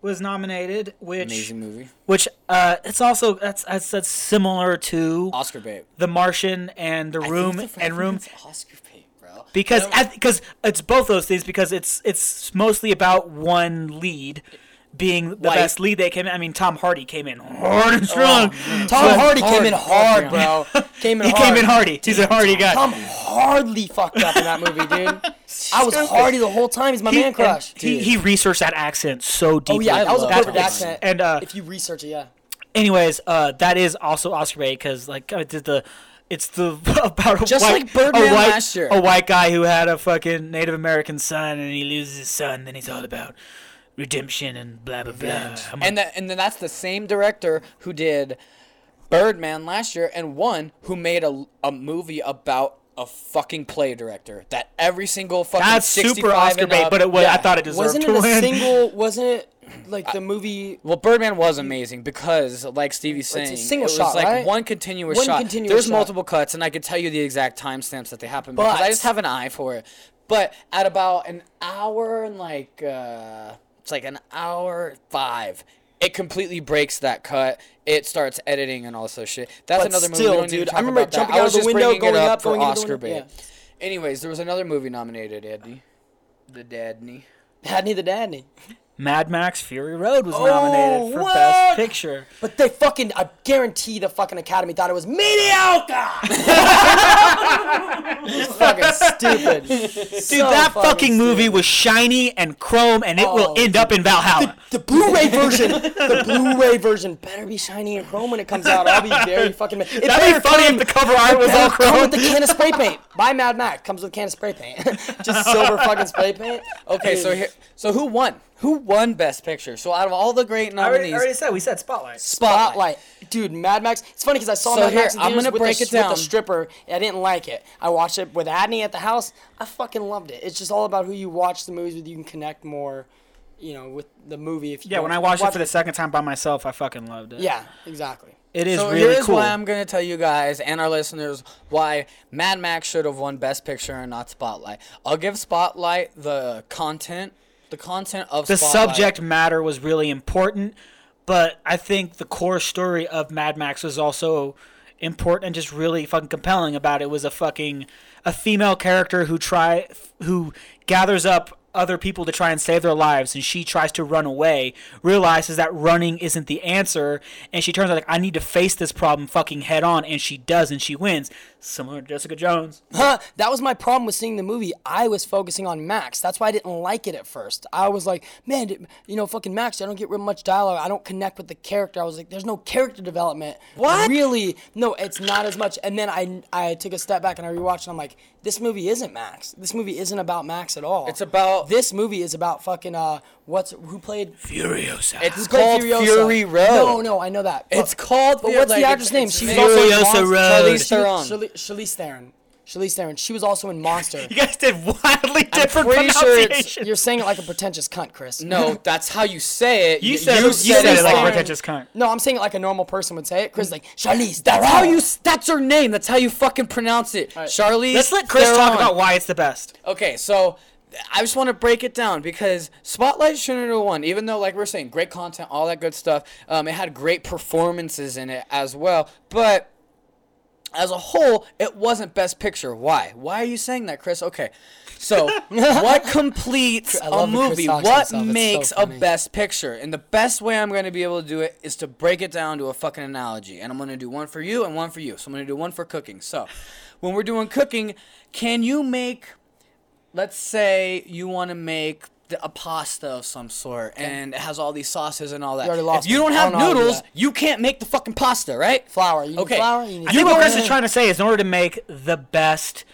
was nominated, which Amazing movie. which uh, it's also that's, that's that's similar to Oscar bait. The Martian and The Room and Room Oscar bait, bro. because because it's both those things because it's it's mostly about one lead being the White. best lead they came in. I mean, Tom Hardy came in hard and strong. Tom So- Hardy came in hard, hard, bro. Came in he hard. came in hardy. He's a hardy guy. Tom hardly fucked up in that movie, dude. I was Hardy the whole time. He's my he, man crush. He, he researched that accent so deeply. Oh yeah, that was a perfect accent. And uh, if you research it, yeah. anyways, uh, that is also Oscar bait because like I did the it's the about a Just white, like Birdman a white, last year. a white guy who had a fucking Native American son and he loses his son. Then he's all about redemption and blah blah blah. I'm And that and then that's the same director who did Birdman last year and one who made a, a movie about a fucking play director that every single fucking that's 65 super Oscar and bait, up- but it was Yeah. I thought it deserved Wasn't to it a win. single? Wasn't it like the movie? Well, Birdman was amazing because, like Stevie's saying, a single it was shot, like right? one continuous One shot. continuous There's shot. multiple cuts, and I could tell you the exact timestamps that they happen because I just have an eye for it. But at about an hour and like uh, it's like an hour five, it completely breaks that cut. It starts editing and all this other shit. That's But another movie. we don't need to dude, I talk remember about that. jumping I out was of the just window, bringing going it up, up, for going into the Oscar window, bait. Anyways, there was another movie nominated, Eddie. The Dadney. Hadney the Dadney. Mad Max Fury Road was nominated oh, for what? Best Picture. But they fucking, I guarantee the fucking Academy thought it was mediocre. it's fucking stupid. Dude, that fucking movie was shiny and chrome, and it will Oh, end up in Valhalla. The Blu-ray version, the Blu-ray version better be shiny and chrome when it comes out. I'll be very fucking. It That'd be funny come- if the cover art was all chrome. with the can of spray paint. Buy Mad Max. Comes with a can of spray paint. Just silver fucking spray paint. Okay, so here, so who won? Who won Best Picture? So out of all the great nominees, I already said we said Spotlight. Spotlight. Dude, Mad Max. It's funny because I saw So Mad here, Max in I'm theaters gonna with, break the, it down. with the stripper. And I didn't like it. I watched it with Adney at the house. I fucking loved it. It's just all about who you watch the movies with. You can connect more, you know, with the movie. If you Yeah, when I watched it for the second time by myself, I fucking loved it. Yeah, exactly. it is so really here's cool. why I'm gonna tell you guys and our listeners why Mad Max should have won Best Picture and not Spotlight. I'll give Spotlight the content, the content of the Spotlight. subject matter was really important, but I think the core story of Mad Max was also important and just really fucking compelling about it was a fucking a female character who try who gathers up other people to try and save their lives and she tries to run away realizes that running isn't the answer and she turns out like i need to face this problem fucking head on and she does and she wins similar to jessica jones Huh, that was my problem with seeing the movie. I was focusing on Max. That's why I didn't like it at first. I was like, man, you know, fucking Max, I don't get real much dialogue. I don't connect with the character. I was like, there's no character development. What? Really? No, it's not as much. And then I, I took a step back and I rewatched and I'm like, this movie isn't Max. This movie isn't about Max at all. It's about- This movie is about fucking, uh, what's, who played, furiosa It's who played called Furiosa? Fury Road. No, no, I know that. It's But- called But what's like, the actress name? She's She Furiosa also in Road. Monster. Charlize Theron. Charlize Charlize Theron. Charlize Theron. She was also in Monster. you guys did wildly different pretty sure it's- pronunciations You're saying it like a pretentious cunt, Chris. No, that's how you say it. you Y- said, you said, it like a Theron. pretentious cunt No, I'm saying it like a normal person would say it. Chris is like Charlize. That's how Theron." you. That's her name. That's how you fucking pronounce it. Charlize. let's let chris talk about why it's the best Okay, so I just want to break it down because Spotlight shouldn't have won, even though, like we are saying, great content, all that good stuff. Um, it had great performances in it as well, but as a whole, it wasn't Best Picture. Why? Why are you saying that, Chris? Okay, so what completes a love that Chris movie? What. It's so makes a. Best Picture? And the best way I'm going to be able to do it is to break it down to a fucking analogy. And I'm going to do one for you and one for you. So I'm going to do one for cooking. So when we're doing cooking, can you make let's say you want to make the, a pasta of some sort and it has all these sauces and all that. You already lost if you me. don't have don't know how to do noodles, you can't make the fucking pasta, right? Flour. You need Okay. flour. You need I think what sugar. Chris is trying to say is in order to make the best,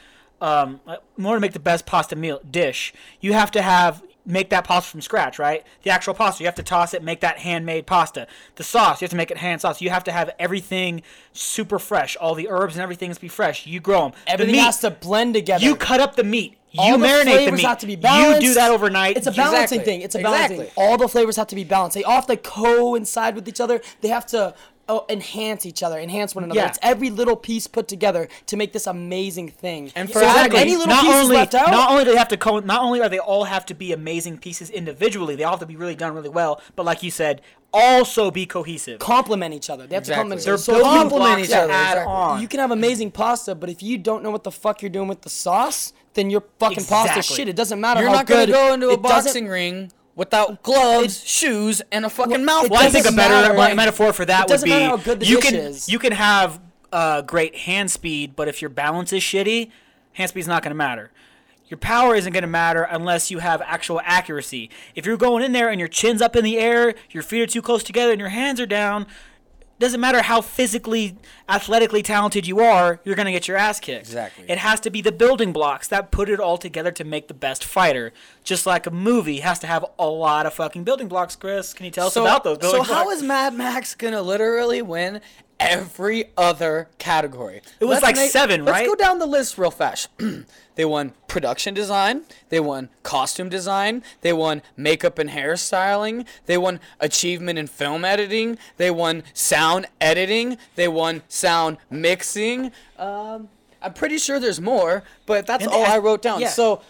um, in order to make the best pasta meal dish, you have to have make that pasta from scratch, right? The actual pasta, you have to toss it, make that handmade pasta. The sauce, you have to make it hand sauce. You have to have everything super fresh. All the herbs and everything has to be fresh. You grow them. Everything the meat, has to blend together. you cut up the meat. All you the marinate the flavors meat. have to be balanced. You do that overnight. It's a balancing Exactly. thing. It's a balancing. Exactly. All the flavors have to be balanced. They all have to coincide with each other. They have to oh, enhance each other, enhance one another. Yeah. It's every little piece put together to make this amazing thing. And for if exactly. any little not pieces only left out, not only do they have to co- not only are they all have to be amazing pieces individually, they all have to be really done really well. But like you said, also be cohesive. complement each other. They have Exactly. to complement each other. They're other. So building if you- complement blocks each other, to add exactly. on. You can have amazing pasta, but if you don't know what the fuck you're doing with the sauce, then your fucking pasta shit. It doesn't matter You're how not gonna go into a it boxing ring without gloves, shoes, and a fucking mouth. it Well, I think a better matter, right? metaphor for that It would be how good the you dish can is. you can have uh, great hand speed, but if your balance is shitty, hand speed's not going to matter. Your power isn't going to matter unless you have actual accuracy. If you're going in there and your chin's up in the air, your feet are too close together, and your hands are down, doesn't matter how physically, athletically talented you are, you're going to get your ass kicked. Exactly. It has to be the building blocks that put it all together to make the best fighter. Just like a movie has to have a lot of fucking building blocks, Chris. Can you tell us about those so blocks? how is Mad Max gonna literally win every other category? It was like seven, let's right? go down the list real fast. they won production design. They won costume design. They won makeup and hairstyling. They won achievement in film editing. They won sound editing. They won sound mixing. Um, I'm pretty sure there's more, but that's And all they- I wrote down. yeah. So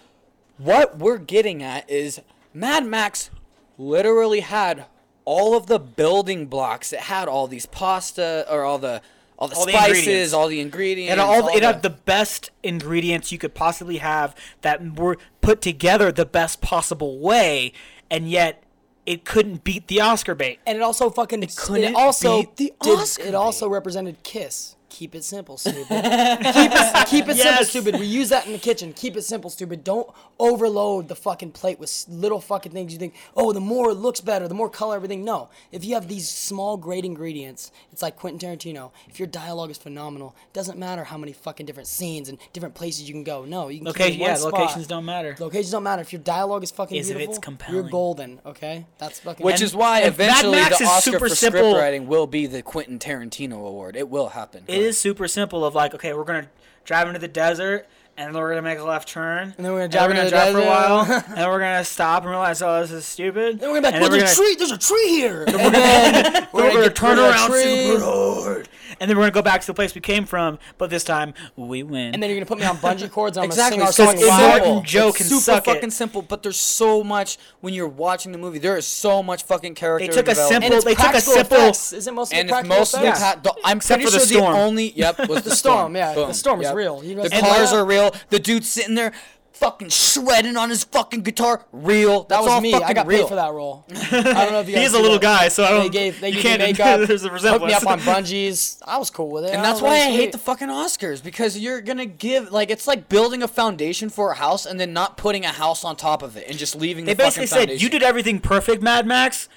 what we're getting at is Mad Max literally had all of the building blocks. It had all these pasta or all the all the All spices, ingredients. all the ingredients. And all, all it had the best ingredients you could possibly have that were put together the best possible way, and yet it couldn't beat the Oscar bait. And it also fucking. It couldn't also beat the did- Oscar It also represented Kiss. Keep it simple, stupid. keep it, keep it simple, stupid. We use that in the kitchen. Keep it simple, stupid. Don't overload the fucking plate with little fucking things. You think, oh, the more it looks better, the more color, everything. No. If you have these small, great ingredients, it's like Quentin Tarantino. If your dialogue is phenomenal, it doesn't matter how many fucking different scenes and different places you can go. No, you can keep it Location, one yeah, spot. locations don't matter. Locations don't matter. If your dialogue is fucking Is if beautiful, it's compelling. you're golden. Okay, that's fucking. Which And- is why and Mad eventually Max the Oscar super for simple. script writing will be the Quentin Tarantino award. It will happen. It is super simple. Of like, okay, we're gonna drive into the desert, and then we're gonna make a left turn, And then we're gonna drive we're gonna drive for a while, and then we're gonna stop and realize, oh, this is stupid. Then we're gonna be like, "Well, there's a we're tree. There's a tree here. And gonna, then we're gonna get turn rid of that around super hard, and then we're gonna go back to the place we came from, but this time we win. And then you're gonna put me on bungee cords and I'm Exactly. gonna So sing our it's song simple. Martin Joe it's can super suck it. fucking simple, but there's so much when you're watching the movie. There is so much fucking character. They took a simple- And it's they took a simple- effects. Isn't most of and the it's practical most of the effects? ta- the, I'm Except pretty for the sure storm. the only yep was the, The storm, yeah, the storm is real. You know, the cars are real. The dude sitting there fucking shredding on his fucking guitar. Real. That That's was all me. fucking I got real. paid for that role. I don't know if you guys He is a little that. guy, so I don't. gave they you gave me can't. makeup, there's a hooked me up on bungees. I was cool with it. And I that's why I hate the fucking Oscars because you're gonna give like it's like building a foundation for a house and then not putting a house on top of it and just leaving the stuff. They the basically said you did everything perfect, Mad Max.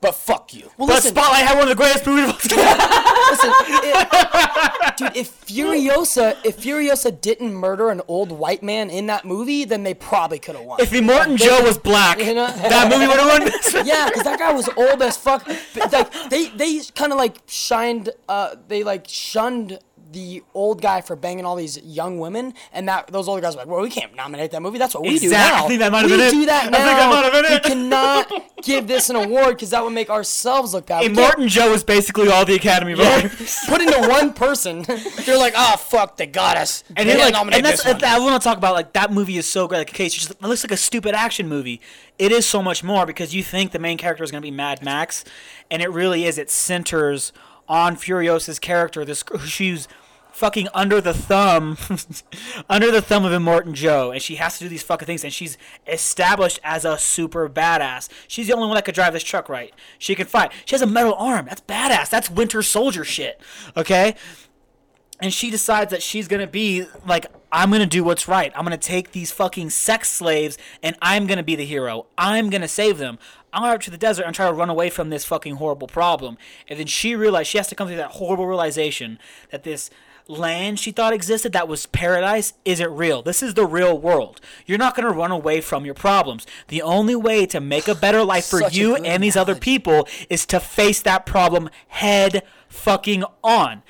But fuck you. Well, but listen, Spotlight had one of the greatest movies. of all time. dude. If Furiosa, if Furiosa didn't murder an old white man in that movie, then they probably could have won. if the Immortan Joe was black, You know? that movie would have won. yeah, because that guy was old as fuck. Like they they kind of like shined, uh, they like shunned the old guy for banging all these young women, and that those older guys were like, well, we can't nominate that movie. That's what we Exactly, do now. that might have we been it. do that I think that might have been it. We cannot give this an award because that would make ourselves look bad. Can't Immortan Joe is basically all the Academy voters. Put into one person. They're like, oh fuck, they got us. And, They like, nominate and that's. I want to talk about like that movie is so great. Like, okay, just it looks like a stupid action movie. It is so much more because you think the main character is going to be Mad Max, and it really is. It centers on Furiosa's character. This she's fucking under the thumb, under the thumb of Immortan Joe, and she has to do these fucking things. And she's established as a super badass. She's the only one that could drive this truck right. She can fight. She has a metal arm. That's badass. That's Winter Soldier shit. Okay and she decides that she's gonna be like i'm gonna do what's right i'm gonna take these fucking sex slaves and i'm gonna be the hero i'm gonna save them i'm gonna out to the desert and try to run away from this fucking horrible problem and then she realized she has to come through that horrible realization that this land she thought existed that was paradise isn't real this is the real world you're not gonna run away from your problems the only way to make a better life for you and these other people is to face that problem head fucking on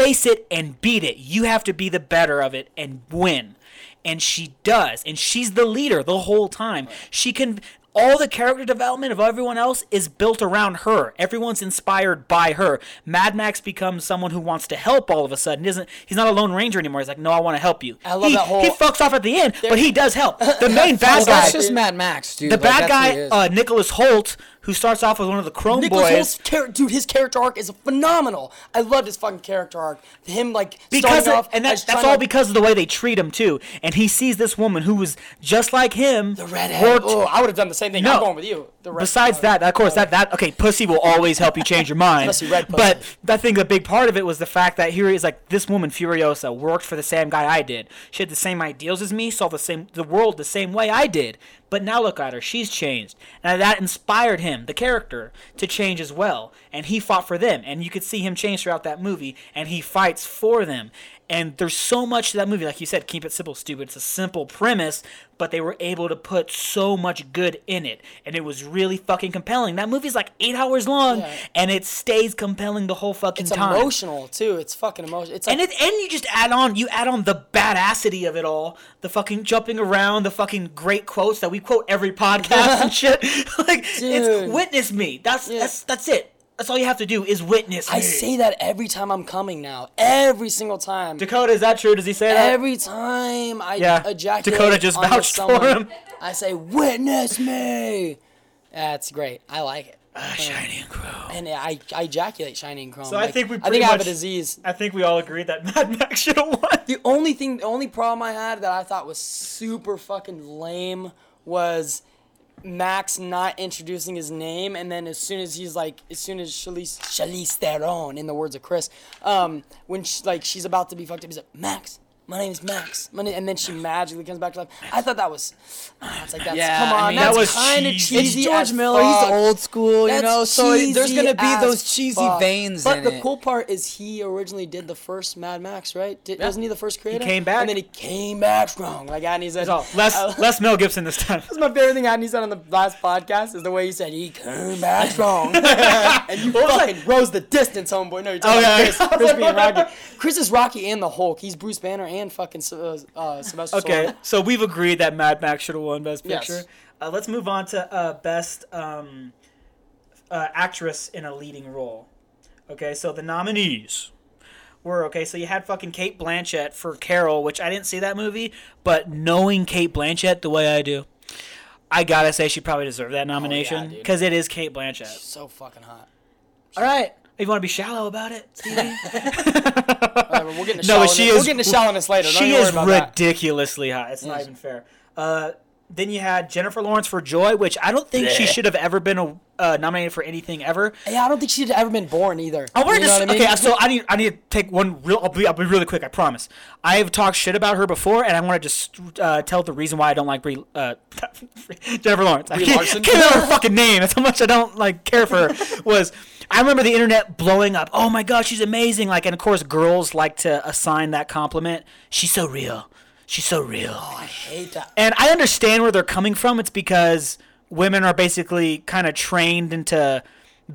face it and beat it. You have to be the better of it and win. And she does. And she's the leader the whole time. She can all the character development of everyone else is built around her. Everyone's inspired by her. Mad Max becomes someone who wants to help all of a sudden. Isn't he's not a lone ranger anymore. He's like, "No, I want to help you." I love he, that whole- He fucks off at the end, but he does help. The main bad guy that's just Mad Max, dude. the Like, bad guy, uh, Nicholas Hoult, who starts off as one of the Chrome Nicholas Boys. Char- dude, his character arc is phenomenal. I love his fucking character arc. Him like because off and as that's, that's all to- because of the way they treat him too. And he sees this woman who was just like him. the redhead. worked- Oh, I would have done the same thing. No. I'm going with you. Besides that, of course, that that okay, pussy will always help you change your mind. Read pussy. but I think a big part of it was the fact that here is like this woman Furiosa worked for the same guy I did. She had the same ideals as me, saw the same the world the same way I did. But now look at her, she's changed, and that inspired him, the character, to change as well. And he fought for them, and you could see him change throughout that movie, and he fights for them. And there's so much to that movie, like you said, keep it simple, stupid. It's a simple premise, but they were able to put so much good in it, and it was really fucking compelling. That movie's like eight hours long, Yeah. and it stays compelling the whole fucking It's time. emotional too. It's fucking emotional. It's like, And it and you just add on you add on the badassity of it all, the fucking jumping around, the fucking great quotes that we quote every podcast and shit. like Dude. it's witness me. That's Yeah. that's that's it. That's all you have to do is witness me. I say that every time I'm coming now. Every single time. Dakota, is that true? Does he say that? Every time I Yeah, ejaculate Dakota just vouched for him. I say, "Witness me." That's great. I like it. Ah, Shiny and Crow. And I, I ejaculate shiny and chrome. So I think we I think I have a disease. I think we all agreed that Mad Max should have won. The only thing, the only problem I had that I thought was super fucking lame was Max not introducing his name, and then as soon as he's like, as soon as Charlize, Charlize Theron, in the words of Chris, um, when she, like she's about to be fucked up, he's like, Max, my name is Max, my name, and then she magically comes back to life. I thought that was, ah, it's like that's Yeah, come I on, mean, that's that was kind of cheesy. It's George Miller. fuck. He's old school, you That's know. So there's gonna be those cheesy fuck. veins But the it. cool part is he originally did the first Mad Max, right? Did, Wasn't he the first creator? He came back. and then he came back strong. Like Andy said, Oh, less uh, less Mel Gibson this time. That's my favorite thing Andy said on the last podcast is the way he said he came back strong, and you fucking rose the distance, homeboy. No, you're talking Oh, yeah, about Chris, Chris being Rocky. Chris is Rocky and the Hulk. He's Bruce Banner and fucking uh, uh, Sylvester. Okay, Stallone. so we've agreed that Mad Max should have won Best Yes. Picture. Uh, let's move on to uh, Best um, uh, Actress in a Leading Role. Okay, so the nominees were okay. So you had fucking Cate Blanchett for Carol, which I didn't see that movie, but knowing Cate Blanchett the way I do, I gotta say she probably deserved that nomination dude. because it is Cate Blanchett. So fucking hot. All right, you want to be shallow about it, Stevie. Whatever, we'll get into No, but shallowness- she We'll is- get into shallowness later. Don't she worry is about that. ridiculously hot. It's not even fair. Uh, then you had Jennifer Lawrence for Joy, which I don't think she should have ever been uh, nominated for anything ever. Yeah, I don't think she'd ever been born either. I wanted you know to. what I mean? Okay, so I need I need to take one real. I'll be, I'll be really quick. I promise. I have talked shit about her before, and I want to just uh, tell the reason why I don't like Brie, uh, Jennifer Lawrence. I can't, Larson? can't remember her fucking name. That's how much I don't like care for her. Was I remember the internet blowing up? Oh my god, she's amazing! Like, and of course, girls like to assign that compliment. She's so real. She's so real. I hate that. And I understand where they're coming from. It's because women are basically kind of trained into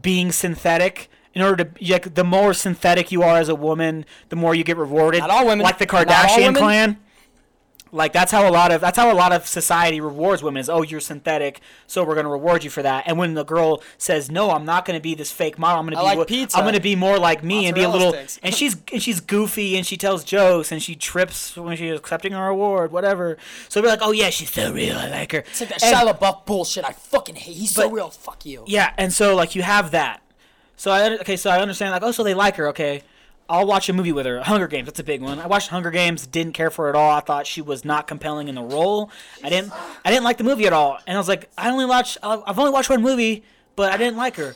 being synthetic. In order to, like, the more synthetic you are as a woman, the more you get rewarded. Not all women. like the Kardashian clan. Like that's how a lot of that's how a lot of society rewards women is oh you're synthetic so we're gonna reward you for that and when the girl says no I'm not gonna be this fake model I'm gonna be like what- pizza. I'm gonna be more like me and be a little sticks. and she's and she's goofy and she tells jokes and she trips when she's accepting her award whatever so be like oh yeah she's so real I like her It's like that And- Shia LaBeouf bullshit. I fucking hate. He's so real. Fuck you. yeah, and so like you have that. So I okay, so I understand like oh, so they like her. Okay, I'll watch a movie with her. Hunger Games, that's a big one. I watched Hunger Games, didn't care for it at all. I thought she was not compelling in the role. I didn't, I didn't like the movie at all. And I was like, I only watched, I've only watched one movie, but I didn't like her.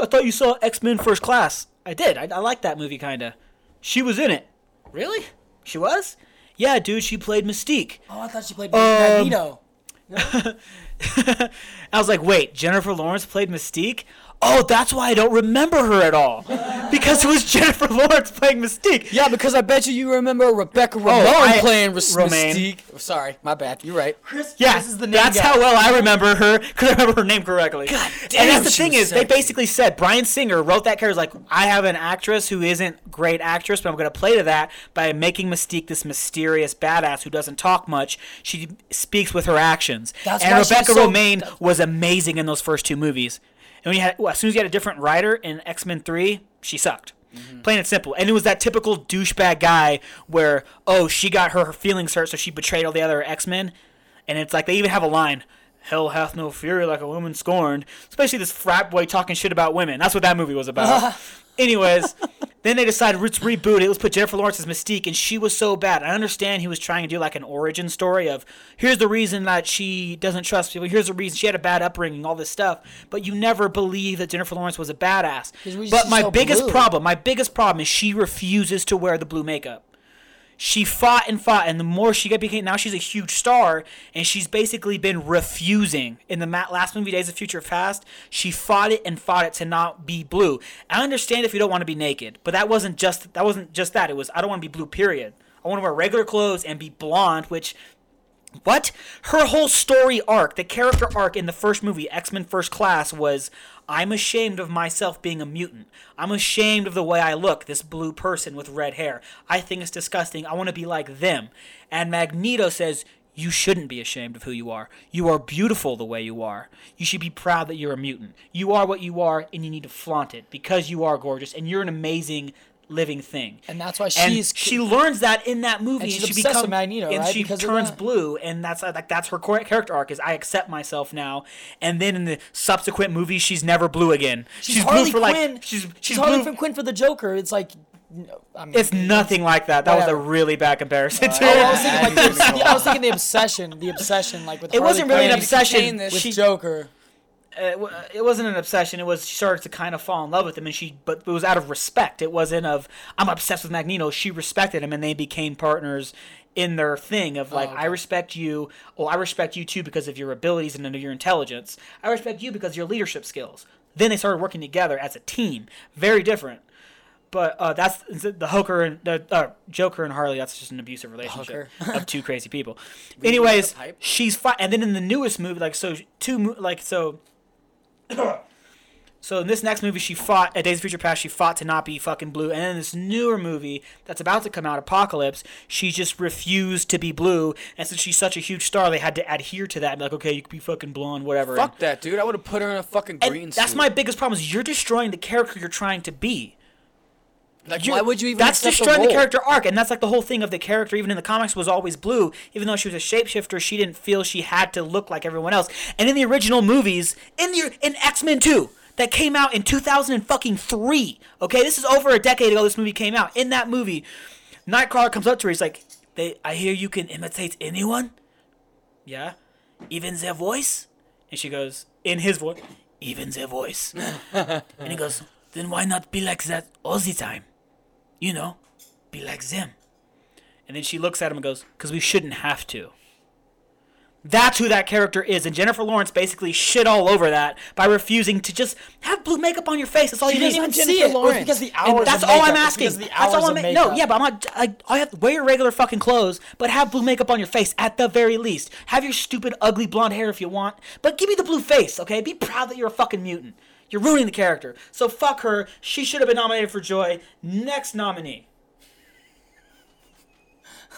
I thought you saw X Men First Class. I did. I, I liked that movie kinda. She was in it. Really? She was? Yeah, dude. She played Mystique. Oh, I thought she played Um, Magneto. I was like, wait, Jennifer Lawrence played Mystique? Oh, that's why I don't remember her at all. Because it was Jennifer Lawrence playing Mystique. Yeah, because I bet you you remember Rebecca oh, Ramon I- playing Ris- Romijn. Mystique. Sorry, my bad. You're right. Chris, Yeah, this is the name that's guy. how well I remember her because I remember her name correctly. God damn, And that's the she thing was is, they sexy. basically said Bryan Singer wrote that character like, I have an actress who isn't great actress, but I'm going to play to that by making Mystique this mysterious badass who doesn't talk much. She speaks with her actions. That's and why she's Rebecca so- Romijn was amazing in those first two movies. And when you had, well, as soon as you had a different writer in X Men Three, she sucked. Mm-hmm. Plain and simple. And it was that typical douchebag guy where, oh, she got her, her feelings hurt, so she betrayed all the other X Men. And it's like they even have a line, "Hell hath no fury like a woman scorned." Especially this frat boy talking shit about women. That's what that movie was about. Anyways, then they decided let's reboot it. Let's put Jennifer Lawrence as Mystique, and she was so bad. I understand he was trying to do like an origin story of here's the reason that she doesn't trust people. Here's the reason she had a bad upbringing, all this stuff. But you never believe that Jennifer Lawrence was a badass. But my so biggest blue. problem, my biggest problem is she refuses to wear the blue makeup she fought and fought, and the more she got became now she's a huge star, and she's basically been refusing in the last movie Days of Future Past. She fought it and fought it to not be blue. I understand if you don't want to be naked, but that wasn't just that wasn't just that. It was I don't want to be blue. Period. I want to wear regular clothes and be blonde, which what? Her whole story arc, the character arc in the first movie, X Men First Class, was I'm ashamed of myself being a mutant. I'm ashamed of the way I look, this blue person with red hair. I think it's disgusting. I want to be like them. And Magneto says, You shouldn't be ashamed of who you are. You are beautiful the way you are. You should be proud that you're a mutant. You are what you are, and you need to flaunt it because you are gorgeous and you're an amazing living thing. And that's why And she's she learns that in that movie, And and, she's she becomes with Magneto, and right? she Because turns blue, and that's like that's her character arc is I accept myself now. And then in the subsequent movies, she's never blue again. she's, Harley blue for Quinn. like she's she's, she's Harley. Quinn for the Joker. It's like, no, I mean, It's nothing like that. That was a really bad comparison. Uh, too. Oh, I was thinking like the, the- I was thinking the obsession, the obsession, like with It Harley wasn't really an obsession. this. with She- Joker. It, it wasn't an obsession. It was she started to kind of fall in love with him, and she but it was out of respect. It wasn't of I'm obsessed with Magneto. She respected him, and they became partners in their thing of like I respect you. Well, I respect you too because of your abilities and your intelligence. I respect you because of your leadership skills. Then they started working together as a team. Very different. But uh, that's the Joker and the uh, Joker and Harley. That's just an abusive relationship of two crazy people. Anyways, she's fi- and then in the newest movie, like so, two mo- like so. So in this next movie, she fought at Days of Future Past. She fought to not be fucking blue, and in this newer movie that's about to come out, Apocalypse, she just refused to be blue. And since she's such a huge star, they had to adhere to that. And be like, okay, you can be fucking blonde, whatever. Fuck that, dude. I would have put her in a fucking And green that's suit. my biggest problem. Is you're destroying the character you're trying to be. Like, why would you even That's destroying the, role? character arc, and that's like the whole thing of the character. Even in the comics, was always blue. Even though she was a shapeshifter, she didn't feel she had to look like everyone else. And in the original movies, in the in X Men Two, that came out in 2003. Okay, this is over a decade ago. This movie came out. In that movie, Nightcrawler comes up to her. He's like, "They, I hear you can imitate anyone. Yeah, even their voice." And she goes, in his voice, even their voice. and he goes, "Then why not be like that all the time? You know, be like them." And then she looks at him and goes, "Because we shouldn't have to." That's who that character is, and Jennifer Lawrence basically shit all over that by refusing to just have blue makeup on your face. That's all She you need. even Jennifer see it. It Lawrence. because the And that's all. I'm asking. That's all I'm ma- No, yeah, but I'm not. I, I have to wear your regular fucking clothes, but have blue makeup on your face at the very least. Have your stupid, ugly blonde hair if you want, but give me the blue face, okay? Be proud that you're a fucking mutant. You're ruining the character. So fuck her. She should have been nominated for Joy. Next nominee.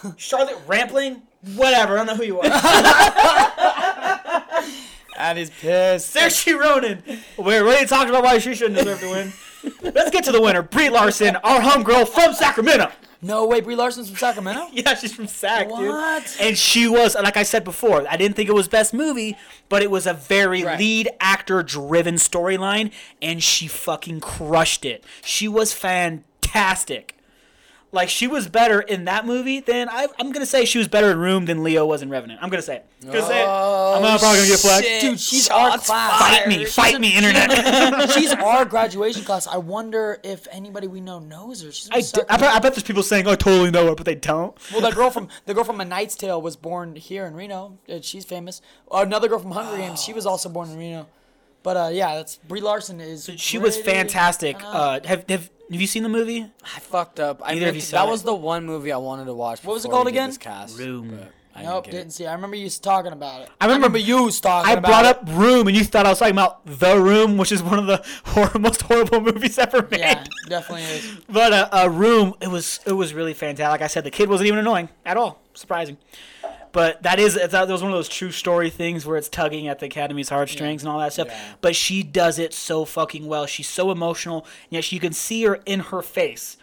Charlotte Rampling? Whatever. I don't know who you are. And he's pissed. Saoirse Ronan. We're already talking about why she shouldn't deserve to win. Let's get to the winner. Brie Larson, our homegirl from Sacramento. No way, Brie Larson's from Sacramento. Yeah, she's from SAC, dude. What? And she was, like I said before, I didn't think it was best movie, but it was a very Right. lead actor driven storyline, and she fucking crushed it. She was fantastic. Like she was better in that movie than I, I'm gonna say she was better in Room than Leo was in Revenant. I'm gonna say it. I'm gonna say it. I'm not probably gonna get flagged. Dude, she's our class. Fight me, fight me, internet. She's our graduation class. I wonder if anybody we know knows her. She's I, d- I, bet, I bet there's people saying, "I totally know her," but they don't. Well, the girl from the girl from A Knight's Tale was born here in Reno. She's famous. Another girl from Hunger Games. She was also born in Reno. But uh, yeah, that's Brie Larson is. She was pretty- fantastic. Uh, have, have have you seen the movie? I fucked up. I Neither of meant you to- saw that it. was the one movie I wanted to watch. What was it called again? this Cast, Room. but I Nope, didn't. get didn't it. see. it. I remember you talking about it. I remember- you talking I about brought it. up Room, and you thought I was talking about The Room, which is one of the hor- most horrible movies ever made. Yeah, definitely is. But uh, uh, Room, it was it was really fantastic. Like I said, the kid wasn't even annoying at all. Surprising. But that is that was one of those true story things where it's tugging at the Academy's heartstrings and all that stuff. Yeah. But she does it so fucking well. She's so emotional, and yet you can see her in her face,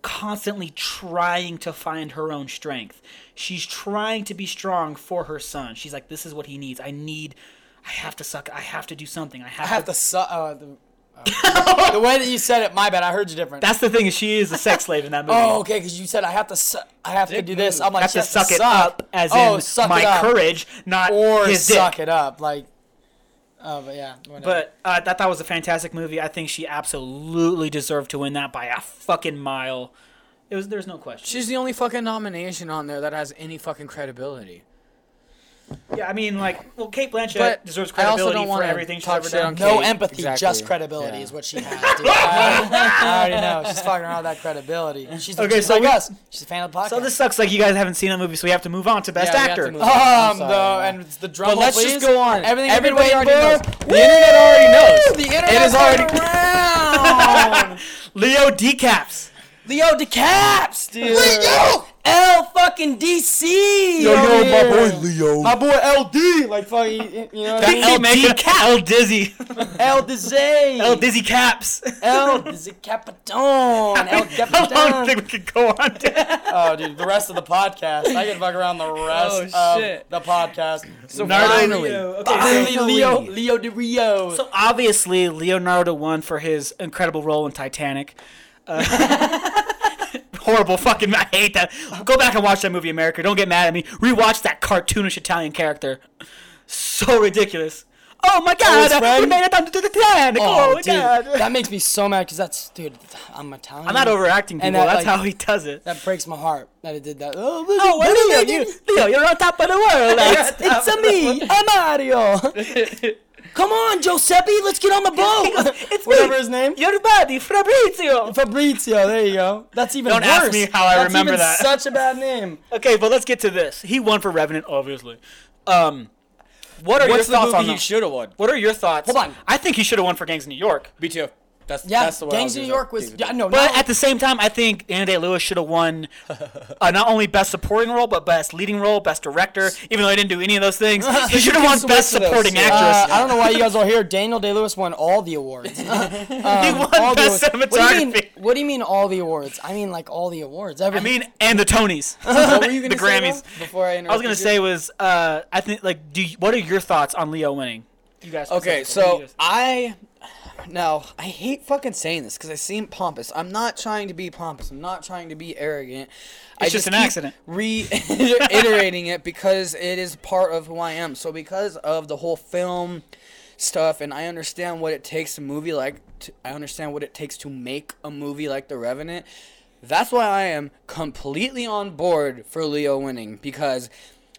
constantly trying to find her own strength. She's trying to be strong for her son. She's like, "This is what he needs. I need. I have to suck. I have to do something. I have, I have to." to. Su- uh, the, uh, the way that you said it, my bad. I heard you different. That's the thing. Is she is a sex slave in that movie. Oh, okay, because you said I have to, su- I have to do this. I'm like, have to you suck it suck. up, as oh, in suck my it up. courage, not or his suck dick. it up. Like, oh, but yeah. Whatever. But uh, I thought that was a fantastic movie. I think she absolutely deserved to win that by a fucking mile. It was. There's no question. She's the only fucking nomination on there that has any fucking credibility. Yeah, I mean, like, well, Cate Blanchett But deserves I also credibility don't for wanna everything she's talk ever shit done. on no Kate, empathy, exactly. just credibility Yeah. is what she has. Dude. I, I already know. She's fucking around with that credibility. She's Okay, she's so like we- us. She's a fan of the podcast. So this sucks. Like you guys haven't seen that movie, so we have to move on to best Yeah, we have to actor. move on. I'm Um, sorry, the, and it's the drum But roll, let's just go on. Everything Everybody you've already waiting knows. for. The internet already knows. The internet It is already- around. Leo decaps. Leo DeCaps, dude. Leo. L fucking DC. Yo, yo, over my boy Leo. My boy LD, like fucking, you know, what I They mean? keep Dizzy. El Dizzy. El Dizzy caps. El Dizzy Capitan. El How long do you think we could go on? To? Oh, dude, the rest of the podcast. I can fuck around the oh, rest Oh, of shit. the podcast. So Nardo finally, Leo. Okay, so- Finally, Finally. Leo, Leo de Rio. So obviously, Leonardo won for his incredible role in Titanic. Uh, horrible fucking. I hate that. Go back and watch that movie, America. Don't get mad at me. Rewatch that cartoonish Italian character. So ridiculous. Oh my God! his uh, we made it onto the Titanic. Oh, my dude, God! that makes me so mad because that's, dude, I'm Italian. I'm not overacting, people. And that, That's like- how he does it. That breaks my heart that it did that. Oh, Oh, well, Leo, you, Leo, you're on top of the world. it's, a me, I'm Mario. Come on, Giuseppe, let's get on the boat. It's Whatever me, his name. Your buddy, Fabrizio. Fabrizio, there you go. That's even Don't worse. ask me how I That's remember even that. Such a bad name. Okay, but let's get to this. He won for Revenant, obviously. Um, what are what's your the thoughts movie on he should have won? What are your thoughts? Hold on. I think he should have won for Gangs of New York. Me too. That's Yeah, that's the way I Gangs of New York was. Yeah, no, But no. at the same time, I think Anna Day Lewis should have won uh, not only Best Supporting Role, but Best Leading Role, Best Director. Even though I didn't do any of those things, he should have won Best Supporting yeah. Actress. Uh, I don't know why you guys are here. Daniel Day Lewis won all the awards. he Um, won all the Best awards. What do you mean? Cinematography. What do you mean all the awards? I mean like all the awards. Every, I mean, and the Tonys, What were you the gonna say, Grammys. before I I was gonna say was uh, I think like, do you, what are your thoughts on Leo winning? You guys. Okay, specifically, what do so you guys- I Now, I hate fucking saying this because I seem pompous. I'm not trying to be pompous. I'm not trying to be arrogant. I It's just an accident. Reiterating it because it is part of who I am. So because of the whole film stuff, and I understand what it takes to movie like. To, I understand what it takes to make a movie like The Revenant. That's why I am completely on board for Leo winning because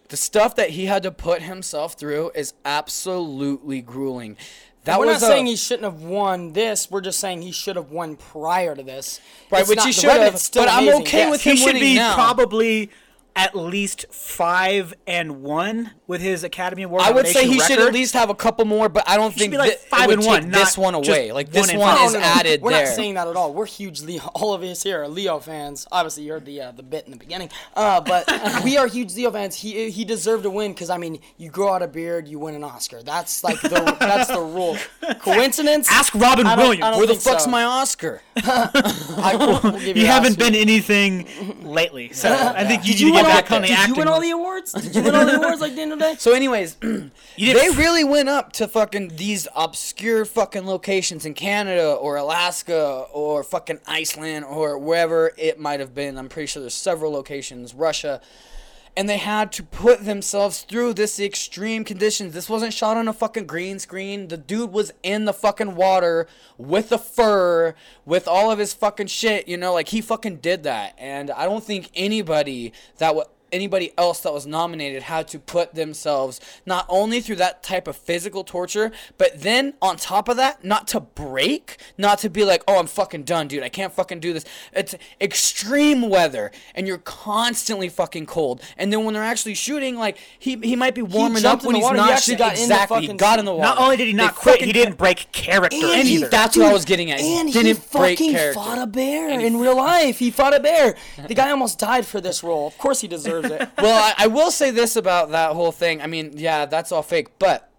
the stuff that he had to put himself through is absolutely grueling. That We're not a- saying he shouldn't have won this. We're just saying he should have won prior to this. Right, It's which he should have, but I'm okay yes. with him he him should be now. probably at least five and one with his Academy Award. I would say he nomination should at least have a couple more, but I don't should think be like thi- five it would and one, take this one away. Like this and one is No, no, no. added We're there. not saying that at all. We're huge Leo. All of us here are Leo fans. Obviously, you heard the uh, the bit in the beginning. Uh, but we are huge Leo fans. He he deserved to win because I mean, you grow out a beard, you win an Oscar. That's like the that's the rule. Coincidence? Ask Robin Williams. I Where the fuck's so. my Oscar? I will- we'll give You haven't Oscar. been anything lately, so I think you Did need you to get all? back on the Did acting. you win all the awards? Did you win all the awards like Daniel Day? So, anyways, You they didn't- really went up to fucking these obscure fucking locations in Canada or Alaska or fucking Iceland or wherever it might have been. I'm pretty sure there's several locations, Russia. And they had to put themselves through this extreme conditions. This wasn't shot on a fucking green screen. The dude was in the fucking water with the fur, with all of his fucking shit, you know, like he fucking did that. And I don't think anybody that would anybody else that was nominated had to put themselves not only through that type of physical torture, but then on top of that, not to break, not to be like, oh, I'm fucking done, dude. I can't fucking do this. It's extreme weather, and you're constantly fucking cold. And then when they're actually shooting, like he he might be warming up when he's water. He not actually shit- got in the exactly. he fucking got in the water. Not only did he They not quit, he didn't break character And he- either. That's what I was getting at. He And didn't he break fucking character. fought a bear in real life. He fought a bear. The guy almost died for this role. Of course, he deserves it. Well, I, I will say this about that whole thing. I mean, yeah, that's all fake, but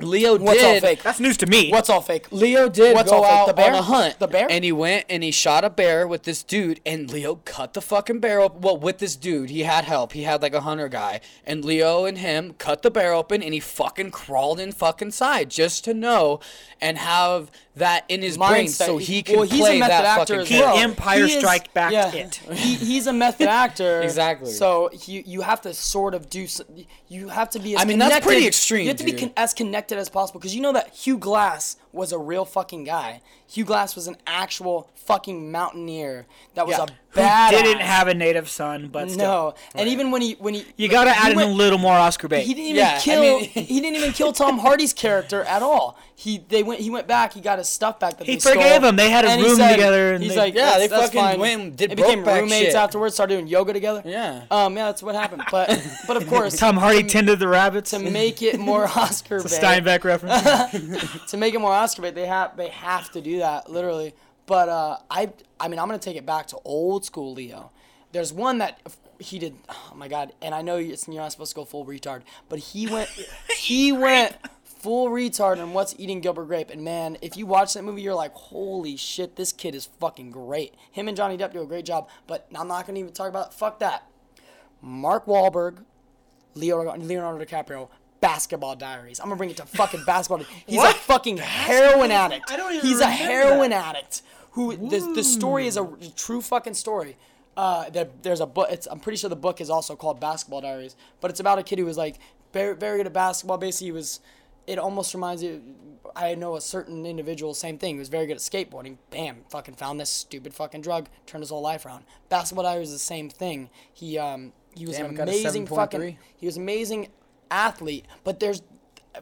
Leo What's did. all fake? That's news to me. What's all fake? Leo did What's go all fake? out The bear? on a hunt. The bear? And he went and he shot a bear with this dude. And Leo cut the fucking bear open. Well, with this dude, he had help. He had like a hunter guy. And Leo and him cut the bear open and he fucking crawled in fucking side just to know and have that in his brain so he can well, he's play a method that actor fucking as He well. Empire He is- Strike Backed yeah, it. He, he's a method actor. Exactly. So he, you have to sort of do. You have to be. As I mean, that's pretty extreme, You have to be con- as connected as possible because you know that Hugh Glass was a real fucking guy. Hugh Glass was an actual fucking mountaineer that was Yeah. a bad. didn't have a native son, but still. No, and even when he when he You gotta he add in went- a little more Oscar bait. he didn't even Yeah, I kill. mean- he didn't even kill Tom Hardy's character at all. He they went. He went back. He got his stuff back. That He they stole, forgave him. They had a room said- together and he's they- like, Yeah, they fucking fine. went did They became roommates shit. afterwards. Started doing yoga together. Yeah. Um. Yeah, that's what happened. But but of course, Tom Hardy tended the rabbits. to make it more Oscar Steinbeck reference. to make it more Bait, they have they have to do that literally. But uh, I I mean I'm gonna take it back to old school Leo. There's one that he did. Oh my god! And I know you're you're not supposed to go full retard, but he went he went full retard on what's eating Gilbert Grape. And man, if you watch that movie, you're like, holy shit, this kid is fucking great. Him and Johnny Depp do a great job. But I'm not gonna even talk about fuck that. Mark Wahlberg, Leo, Leonardo DiCaprio, Basketball Diaries. I'm gonna bring it to fucking basketball. He's What? a fucking heroin addict. I don't even He's a heroin addict. Who the, the story is a true fucking story. Uh, there, there's a book. It's I'm pretty sure the book is also called Basketball Diaries, but it's about a kid who was like very very good at basketball. Basically, he was. It almost reminds you. I know a certain individual, same thing. He was very good at skateboarding. Bam, fucking found this stupid fucking drug, turned his whole life around. Basketball Diaries is the same thing. He um he was Damn, an amazing fucking he was amazing athlete, but there's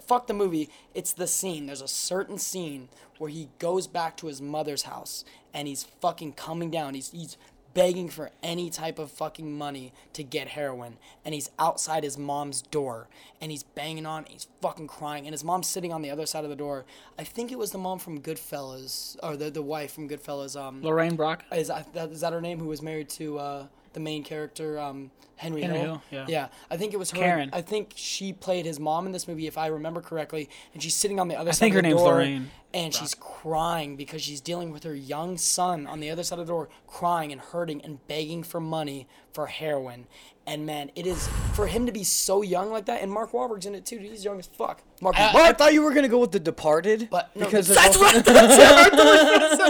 fuck the movie. It's the scene. There's a certain scene where he goes back to his mother's house and he's fucking coming down. He's he's begging for any type of fucking money to get heroin and he's outside his mom's door and he's banging on and he's fucking crying and his mom's sitting on the other side of the door i think it was the mom from goodfellas or the, the wife from goodfellas um Lorraine Bracco. is is that her name? Who was married to uh, the main character, um, Henry, Henry Hill? Hill, yeah. Yeah, I think it was her. Karen. I think she played his mom in this movie, if I remember correctly. And she's sitting on the other I side think of her the name's door, Lorraine. and she's crying because she's dealing with her young son on the other side of the door, crying and hurting and begging for money for heroin. And man, it is for him to be so young like that. And Mark Wahlberg's in it too. He's young as fuck. Mark, I, I thought you were gonna go with The Departed, But no, because that's there's also- no,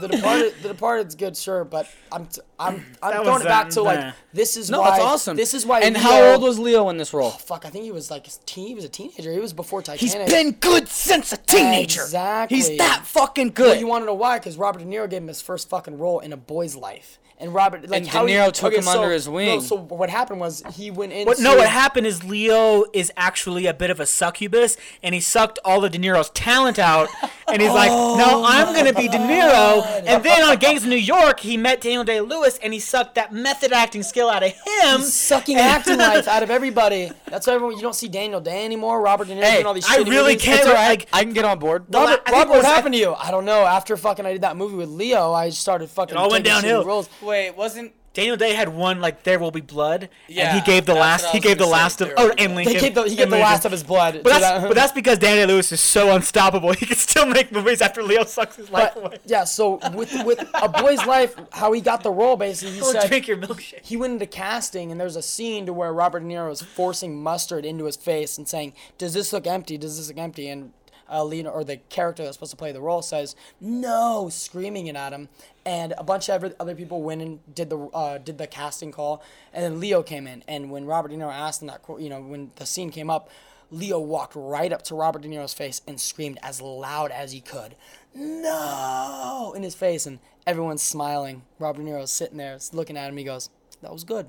the Departed, the Departed's good, sure, but I'm, t- I'm, I'm That throwing it back uh, to like nah. this is no, why. that's awesome. This is why. And Leo- how old was Leo in this role? Fuck, I think he was like a teen. He was a teenager. He was before Titanic. He's been good since a teenager. Exactly. He's that fucking Well, good. you want to know why? Because Robert De Niro gave him his first fucking role in A Boy's Life, and Robert like And De how he- Niro took okay, him so- under his no, wing. so what happened was he went in. What, no, what happened is Leo is actually a bit of a succubus, and he sucked all of De Niro's talent out, and he's like, Oh "No, I'm gonna be De Niro." And then on Gangs of New York, he met Daniel Day Lewis, and he sucked that method acting skill out of him. Sucking acting life out of everybody. That's why everyone. You don't see Daniel Day anymore. Robert De Niro Hey, doing all these. Shit. I really movies. can't- right. like- I can get on board. Robert, think Robert, what happened to you? I don't know. After fucking I did that movie with Leo, I started fucking. It all went downhill. Roles. Wait, wasn't Daniel Day had one like "There Will Be Blood," and Yeah, he gave the that's last. what I He was gave the gonna say, last of. There Oh, Will Be and Blood. Lincoln. They gave the, he and gave the Lincoln. last of his blood. But to that's, that. but that's because Daniel Lewis is so unstoppable. He can still make movies after Leo sucks his life away. But, yeah, so with with a boy's life, how he got the role basically, he Go said drink your milkshake. he went into casting and there's a scene to where Robert De Niro is forcing mustard into his face and saying, "Does this look empty? Does this look empty?" And uh, Lena or the character that's supposed to play the role says, "No," screaming it at him. And a bunch of other- people went and did the uh, did the casting call, and then Leo came in. And when Robert De Niro asked him that, you know, when the scene came up, Leo walked right up to Robert De Niro's face and screamed as loud as he could, "No!" in his face, and everyone's smiling. Robert De Niro's sitting there, looking at him. He goes, "That was good.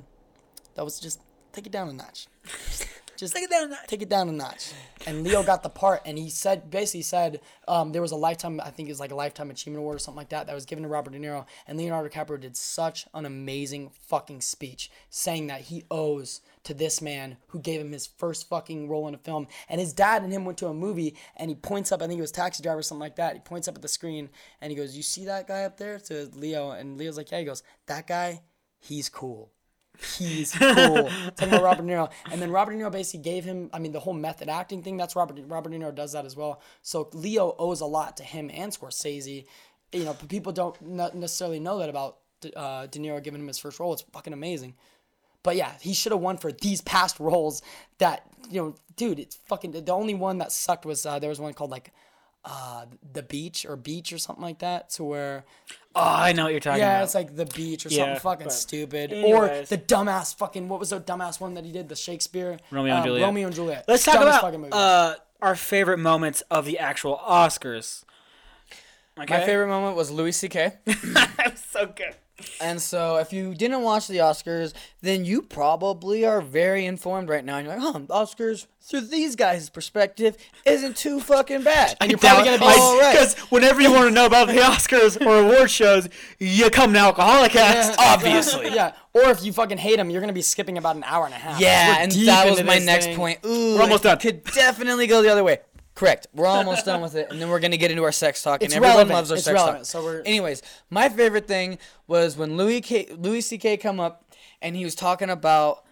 That was just take it down a notch. Just Take it down a notch." Take it down a notch." And Leo got the part, and he said basically said um, there was a lifetime, I think it was like a lifetime achievement award or something like that, that was given to Robert De Niro, and Leonardo DiCaprio did such an amazing fucking speech, saying that he owes to this man who gave him his first fucking role in a film, and his dad and him went to a movie, and he points up, I think it was Taxi Driver or something like that. He points up at the screen, and he goes, "You see that guy up there?" To Leo, and Leo's like, "Yeah." He goes, "That guy, he's cool." He's cool. Talking about Robert De Niro, and then Robert De Niro basically gave him. I mean, the whole method acting thing. That's Robert. Robert De Niro does that as well. So Leo owes a lot to him and Scorsese. You know, but people don't necessarily know that about uh, De Niro giving him his first role. It's fucking amazing. But yeah, he should have won for these past roles. That you know, dude, it's fucking. The only one that sucked was uh, there was one called like. Uh, the beach or beach or something like that to where Oh, I know what you're talking yeah, about. it's like the beach or Yeah, something fucking stupid. Or the dumbass fucking what was the dumbass one that he did? The Shakespeare Romeo and um, Juliet. Romeo and Juliet. Let's talk about uh, our favorite moments of the actual Oscars. Okay? my favorite moment was Louis C.K. that was so good. And so, if you didn't watch the Oscars, then you probably are very informed right now. And you're like, huh, Oscars through these guys' perspective isn't too fucking bad. And you're probably gonna be all right. Because whenever you want to know about the Oscars or award shows, you come to Alcoholic Cast. Obviously. yeah. Or if you fucking hate them, you're gonna be skipping about an hour and a half. Yeah, and that was my next thing. point. Ooh, We're almost done. Could definitely go the other way. Correct. We're almost done with it, and then we're gonna get into our sex talk, It's and everyone relevant. loves our It's sex relevant, talk. so we're- Anyways, my favorite thing was when Louis K, Louis C.K. come up, and he was talking about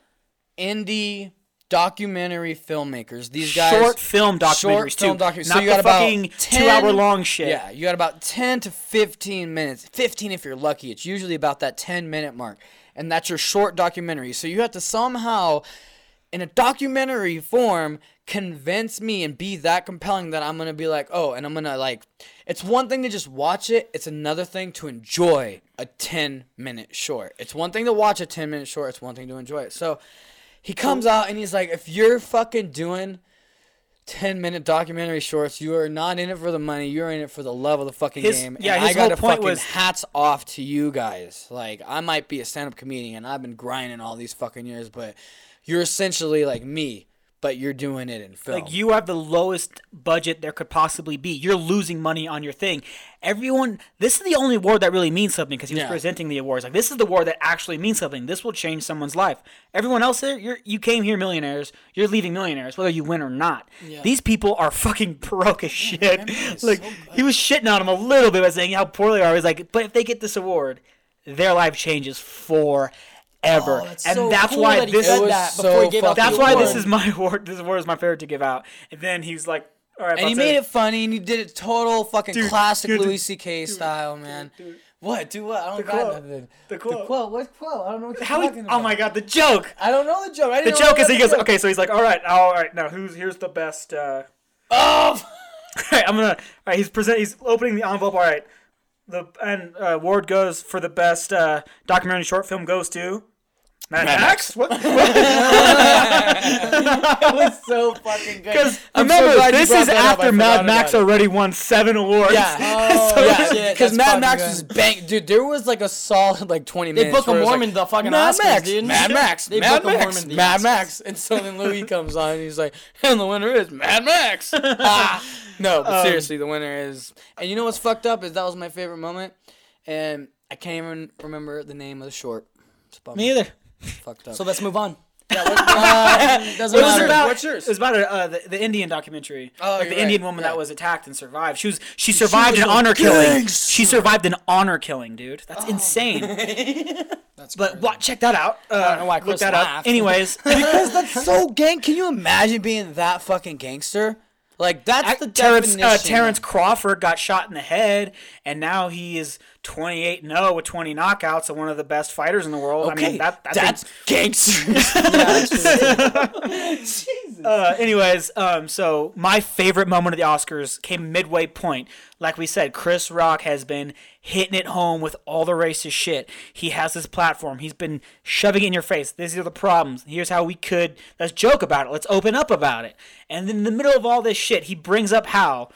indie documentary filmmakers. These guys, Short film documentaries short film too. docu- Not so you got about fucking 10 two-hour long shit. Yeah, you got about 10 to 15 minutes. 15 if you're lucky. It's usually about that 10 minute mark. And that's your short documentary. So you have to somehow, in a documentary form, convince me and be that compelling that I'm to be like, oh, and I'm to like, it's one thing to just watch it, it's another thing to enjoy a 10 minute short. It's one thing to watch a 10 minute short, it's one thing to enjoy it. So he comes out and he's like, if you're fucking doing 10 minute documentary shorts. You are not in it for the money. You're in it for the love of the fucking His- game. yeah, and his I got whole point fucking was- hats off to you guys. Like, I might be a stand up comedian. I've been grinding all these fucking years, but you're essentially like me, but you're doing it in film. Like you have the lowest budget there could possibly be. You're losing money on your thing. Everyone, this is the only award that really means something because he was Yeah. presenting the awards. Like this is the award that actually means something. This will change someone's life. Everyone else there, you're you came here millionaires. You're leaving millionaires, whether you win or not. These people are fucking broke as shit. like he was shitting on them a little bit by saying how poor they are. He's like, but if they get this award, their life changes forever. Oh, that's and so that's cool why that this said was that so before he gave out the that's why this is my award. This award is my favorite to give out. And then he's like, All right, and he made to- it funny, and he did it total fucking Dude, classic dude, Louis dude, C.K. style, man. What? Do what? I don't The got quote. nothing. The quote. The quote. What quote? I don't know what you're How he, talking about. oh my god, the joke. I don't know the joke. I The didn't know joke is he goes, joke- okay, so he's like, all right, all right, now who's here's the best. Uh, Oh. all right, I'm gonna. All right, he's present. He's opening the envelope. All right, the and uh, Ward goes for the best uh, documentary short film goes to Mad, Mad Max. What? That was so fucking good. Because I'm so remember, this is that up. I after Mad Max already won seven awards. Yeah. Oh, yeah, because Mad Max good. was bang, dude. There was like a solid like twenty minutes. They minutes. book a where it was Mormon like, the fucking Mad Oscars, Max, dude. Mad Max, They Mad book a Max, Mormon the Mad Oscars. Max, and so then Louis comes on and he's like, and the winner is Mad Max. Ah. No, but Um, seriously, the winner is. And you know what's fucked up is that was my favorite moment, and I can't even remember the name of the short. It's a. Me either. Fucked up. So let's move on. yeah, what, uh, doesn't It was matter. about. What's yours? It was about uh, the, the Indian documentary. Oh, like you're the Indian right. woman Yeah. that was attacked and survived. She was she survived was an a honor killing. She survived an honor killing, dude. That's Oh. insane. That's But crazy. what? Check that out. Uh, don't know why look Chris that up. Anyways, because that's so gang. Can you imagine being that fucking gangster? Like that's the Terence definition. uh, Terence Crawford got shot in the head, and now he is 28 0 with 20 knockouts and one of the best fighters in the world. Okay, I mean, that, that's, that's gangster. Uh, anyways, um, so my favorite moment of the Oscars came midway point. Like we said, Chris Rock has been hitting it home with all the racist shit. He has his platform. He's been shoving it in your face. These are the problems. Here's how we could. Let's joke about it. Let's open up about it. And then in the middle of all this shit, he brings up how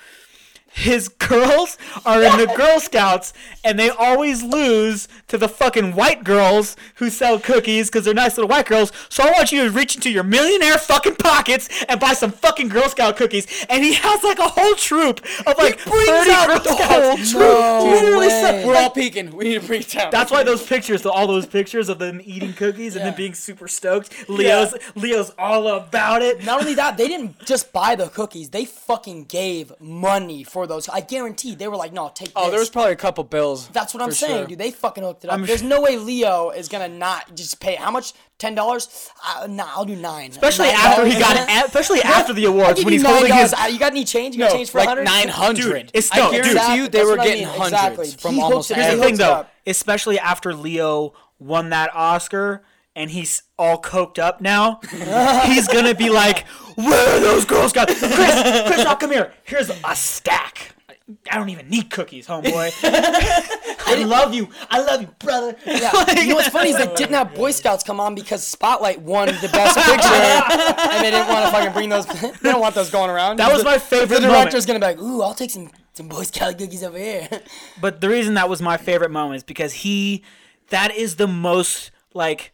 his girls are in the Girl Scouts and they always lose to the fucking white girls who sell cookies because they're nice little white girls. So I want you to reach into your millionaire fucking pockets and buy some fucking Girl Scout cookies. And he has like a whole troop of like 30 Girl Scouts. No Literally way. We're all peeking. We need to bring down. That's why those pictures, all those pictures of them eating cookies and then being super stoked. Leo's Leo's all about it. Not only that, they didn't just buy the cookies. They fucking gave money for those. I guarantee they were like, no, take Oh, this. there was probably a couple bills. That's what I'm saying, sure. dude. They fucking hooked it up. I'm There's sure- no way Leo is gonna not just pay. How much? Ten dollars? Uh, nah, I'll do nine. Especially Nine after he got it, especially after the I'll awards when you he's holding his. Uh, You got any change? You got No, change for like hundred? nine hundred. Dude, it's- I no, guarantee dude. you, they were what I getting mean, hundreds exactly. from He almost Here's every. the thing, though, especially after Leo won that Oscar and he's all coked up now, he's gonna be like, "Where are those Girl Scouts? Chris, Chris, I'll come here. Here's a stack. I don't even need cookies, homeboy. I love you. I love you, brother. Yeah. you know what's funny is they didn't have Boy Scouts come on because Spotlight won the best picture, and they didn't want to fucking bring those. They don't want those going around. That was The- my favorite The moment. director's gonna be like, "Ooh, I'll take some some Boy Scout cookies over here." But the reason that was my favorite moment is because he, that is the most like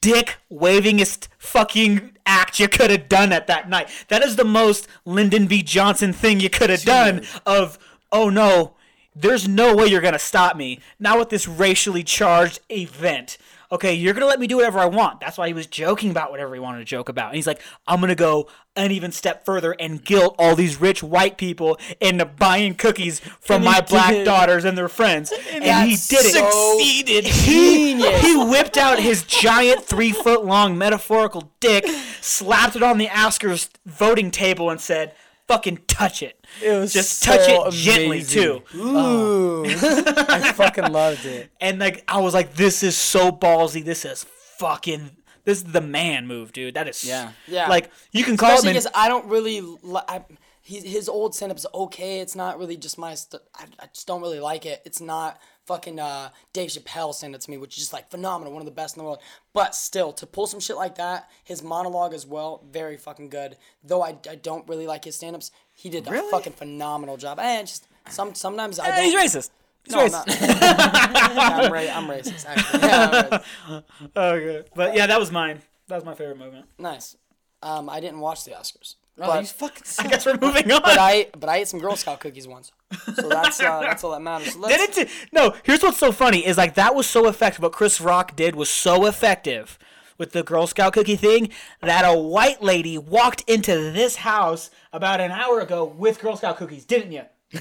dick wavingest fucking act you could have done at that night. That is the most Lyndon B. Johnson thing you could have done of, oh no, there's no way you're gonna stop me. Now with this racially charged event. Okay, you're gonna let me do whatever I want. That's why he was joking about whatever he wanted to joke about. And he's like, I'm gonna go an even step further and guilt all these rich white people into buying cookies from my black did. daughters and their friends. And, he did it. Succeeded. He, he whipped out his giant three foot long metaphorical dick, slapped it on the Oscars voting table, and said, "Fucking touch it." It was Just so touch it gently too. Ooh, I fucking loved it. And like I was like, "This is so ballsy. This is fucking." This is the man move, dude. That is Yeah. Yeah. Like you can call Especially him. because I don't really. Li- I, he, his old stand up's okay. It's not really just my. St- I, I just don't really like it. It's not fucking uh, Dave Chappelle stand up to me, which is just like phenomenal, one of the best in the world. But still, to pull some shit like that, his monologue as well, very fucking good. Though I, I don't really like his stand ups, he did a fucking phenomenal job. And just some sometimes I Eh, he's racist. He's No, I'm racist. I'm, ra- I'm racist. Actually. Yeah, I'm racist. Okay, but yeah, that was mine. That was my favorite moment. Nice. Um, I didn't watch the Oscars. Oh, but- he's fucking. I guess we're moving on. but I but I ate some Girl Scout cookies once, so that's uh, that's all that matters. So let's, Did it? no. Here's what's so funny is like that was so effective. What Chris Rock did was so effective with the Girl Scout cookie thing that a white lady walked into this house about an hour ago with Girl Scout cookies, didn't you?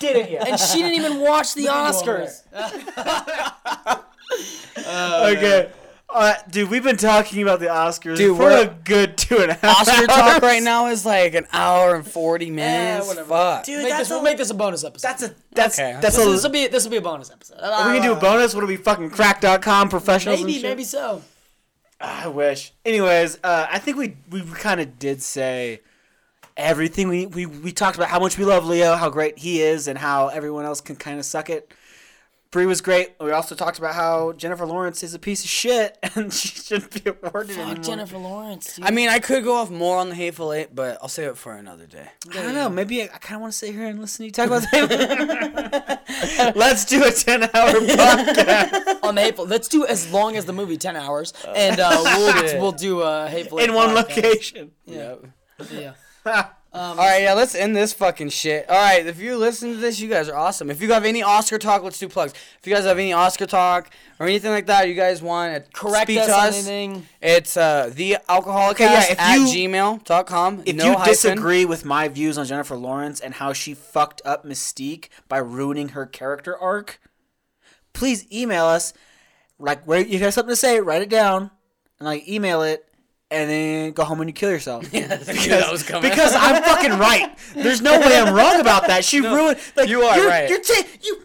didn't you? and she didn't even watch the over Oscars. okay. Uh, dude, we've been talking about the Oscars Dude, for we're- a good two and a half Oscar talk right now is like an hour and forty minutes. whatever. Fuck. Dude, Make that's this, we'll make this a bonus episode. that's a that's Okay. that's this, a. this will be this will be a bonus episode. Are we gonna do a bonus? What are we fucking crack.com professionals? and Maybe shit? maybe so. I wish. Anyways, uh, I think we we kind of did say everything. We, we we talked about how much we love Leo, how great he is, and how everyone else can kind of suck it. Brie was great. We also talked about how Jennifer Lawrence is a piece of shit and she shouldn't be awarded Fuck anymore. Jennifer Lawrence. Dude. I mean, I could go off more on the Hateful Eight, but I'll save it for another day. I don't know. Maybe I, I kind of want to sit here and listen to you talk about that. Let's do a ten-hour podcast on the hateful. Let's do as long as the movie, ten hours, and uh, we'll we'll do a hateful in one podcast. location. Yep. Yeah. All right, yeah, let's end this fucking shit. All right, if you listen to this, you guys are awesome. If you have any Oscar talk, let's do plugs. If you guys have any Oscar talk or anything like that, you guys want to Correct speak us to on us, anything. it's uh, the alcoholic yeah, if at you- gmail.com. If no you hyphen. disagree with my views on Jennifer Lawrence and how she fucked up Mystique by ruining her character arc, please email us. Like, where you have something to say, write it down, and like email it, and then go home and you kill yourself. that was because I'm fucking right. There's no way I'm wrong about that. She ruined. Like you are you're, right. You're ta- you.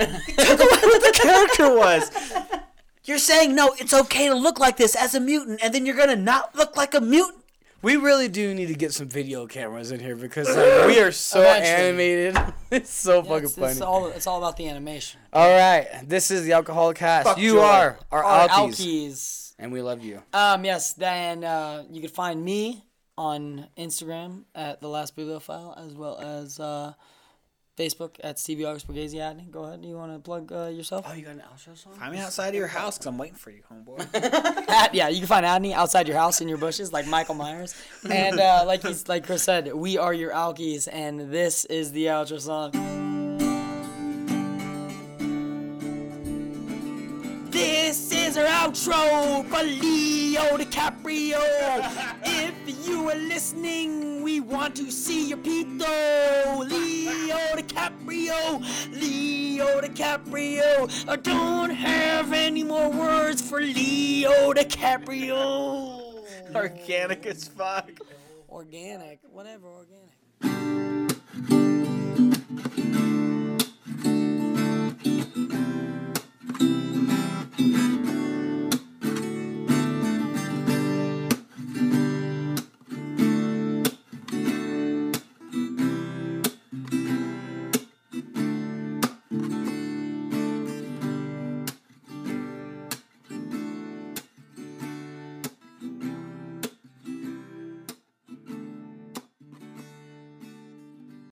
you took away what the character was. You're saying no, it's okay to look like this as a mutant, and then you're gonna not look like a mutant. We really do need to get some video cameras in here because uh, like, we are so Eventually. animated. it's so fucking It's, funny. it's all it's all about the animation. all right, this is the alcoholic cast. Fuck you Joy. are our Our alkies, Alkies. And we love you. Um, yes, then uh, you can find me on Instagram at the last bibliophile as well as uh, Facebook at Stevie August Borghese Go ahead. Do you want to plug uh, yourself? Oh, you got an outro song? I'm outside of your house because I'm waiting for you, homeboy. At, yeah, you can find Adney outside your house in your bushes like Michael Myers. And uh, like he's like Chris said, we are your Alkies, and this is the outro song. Our outro for Leo DiCaprio. if you are listening, we want to see your pito. Leo DiCaprio, Leo DiCaprio. I don't have any more words for Leo DiCaprio. organic as fuck. Organic, whatever, organic.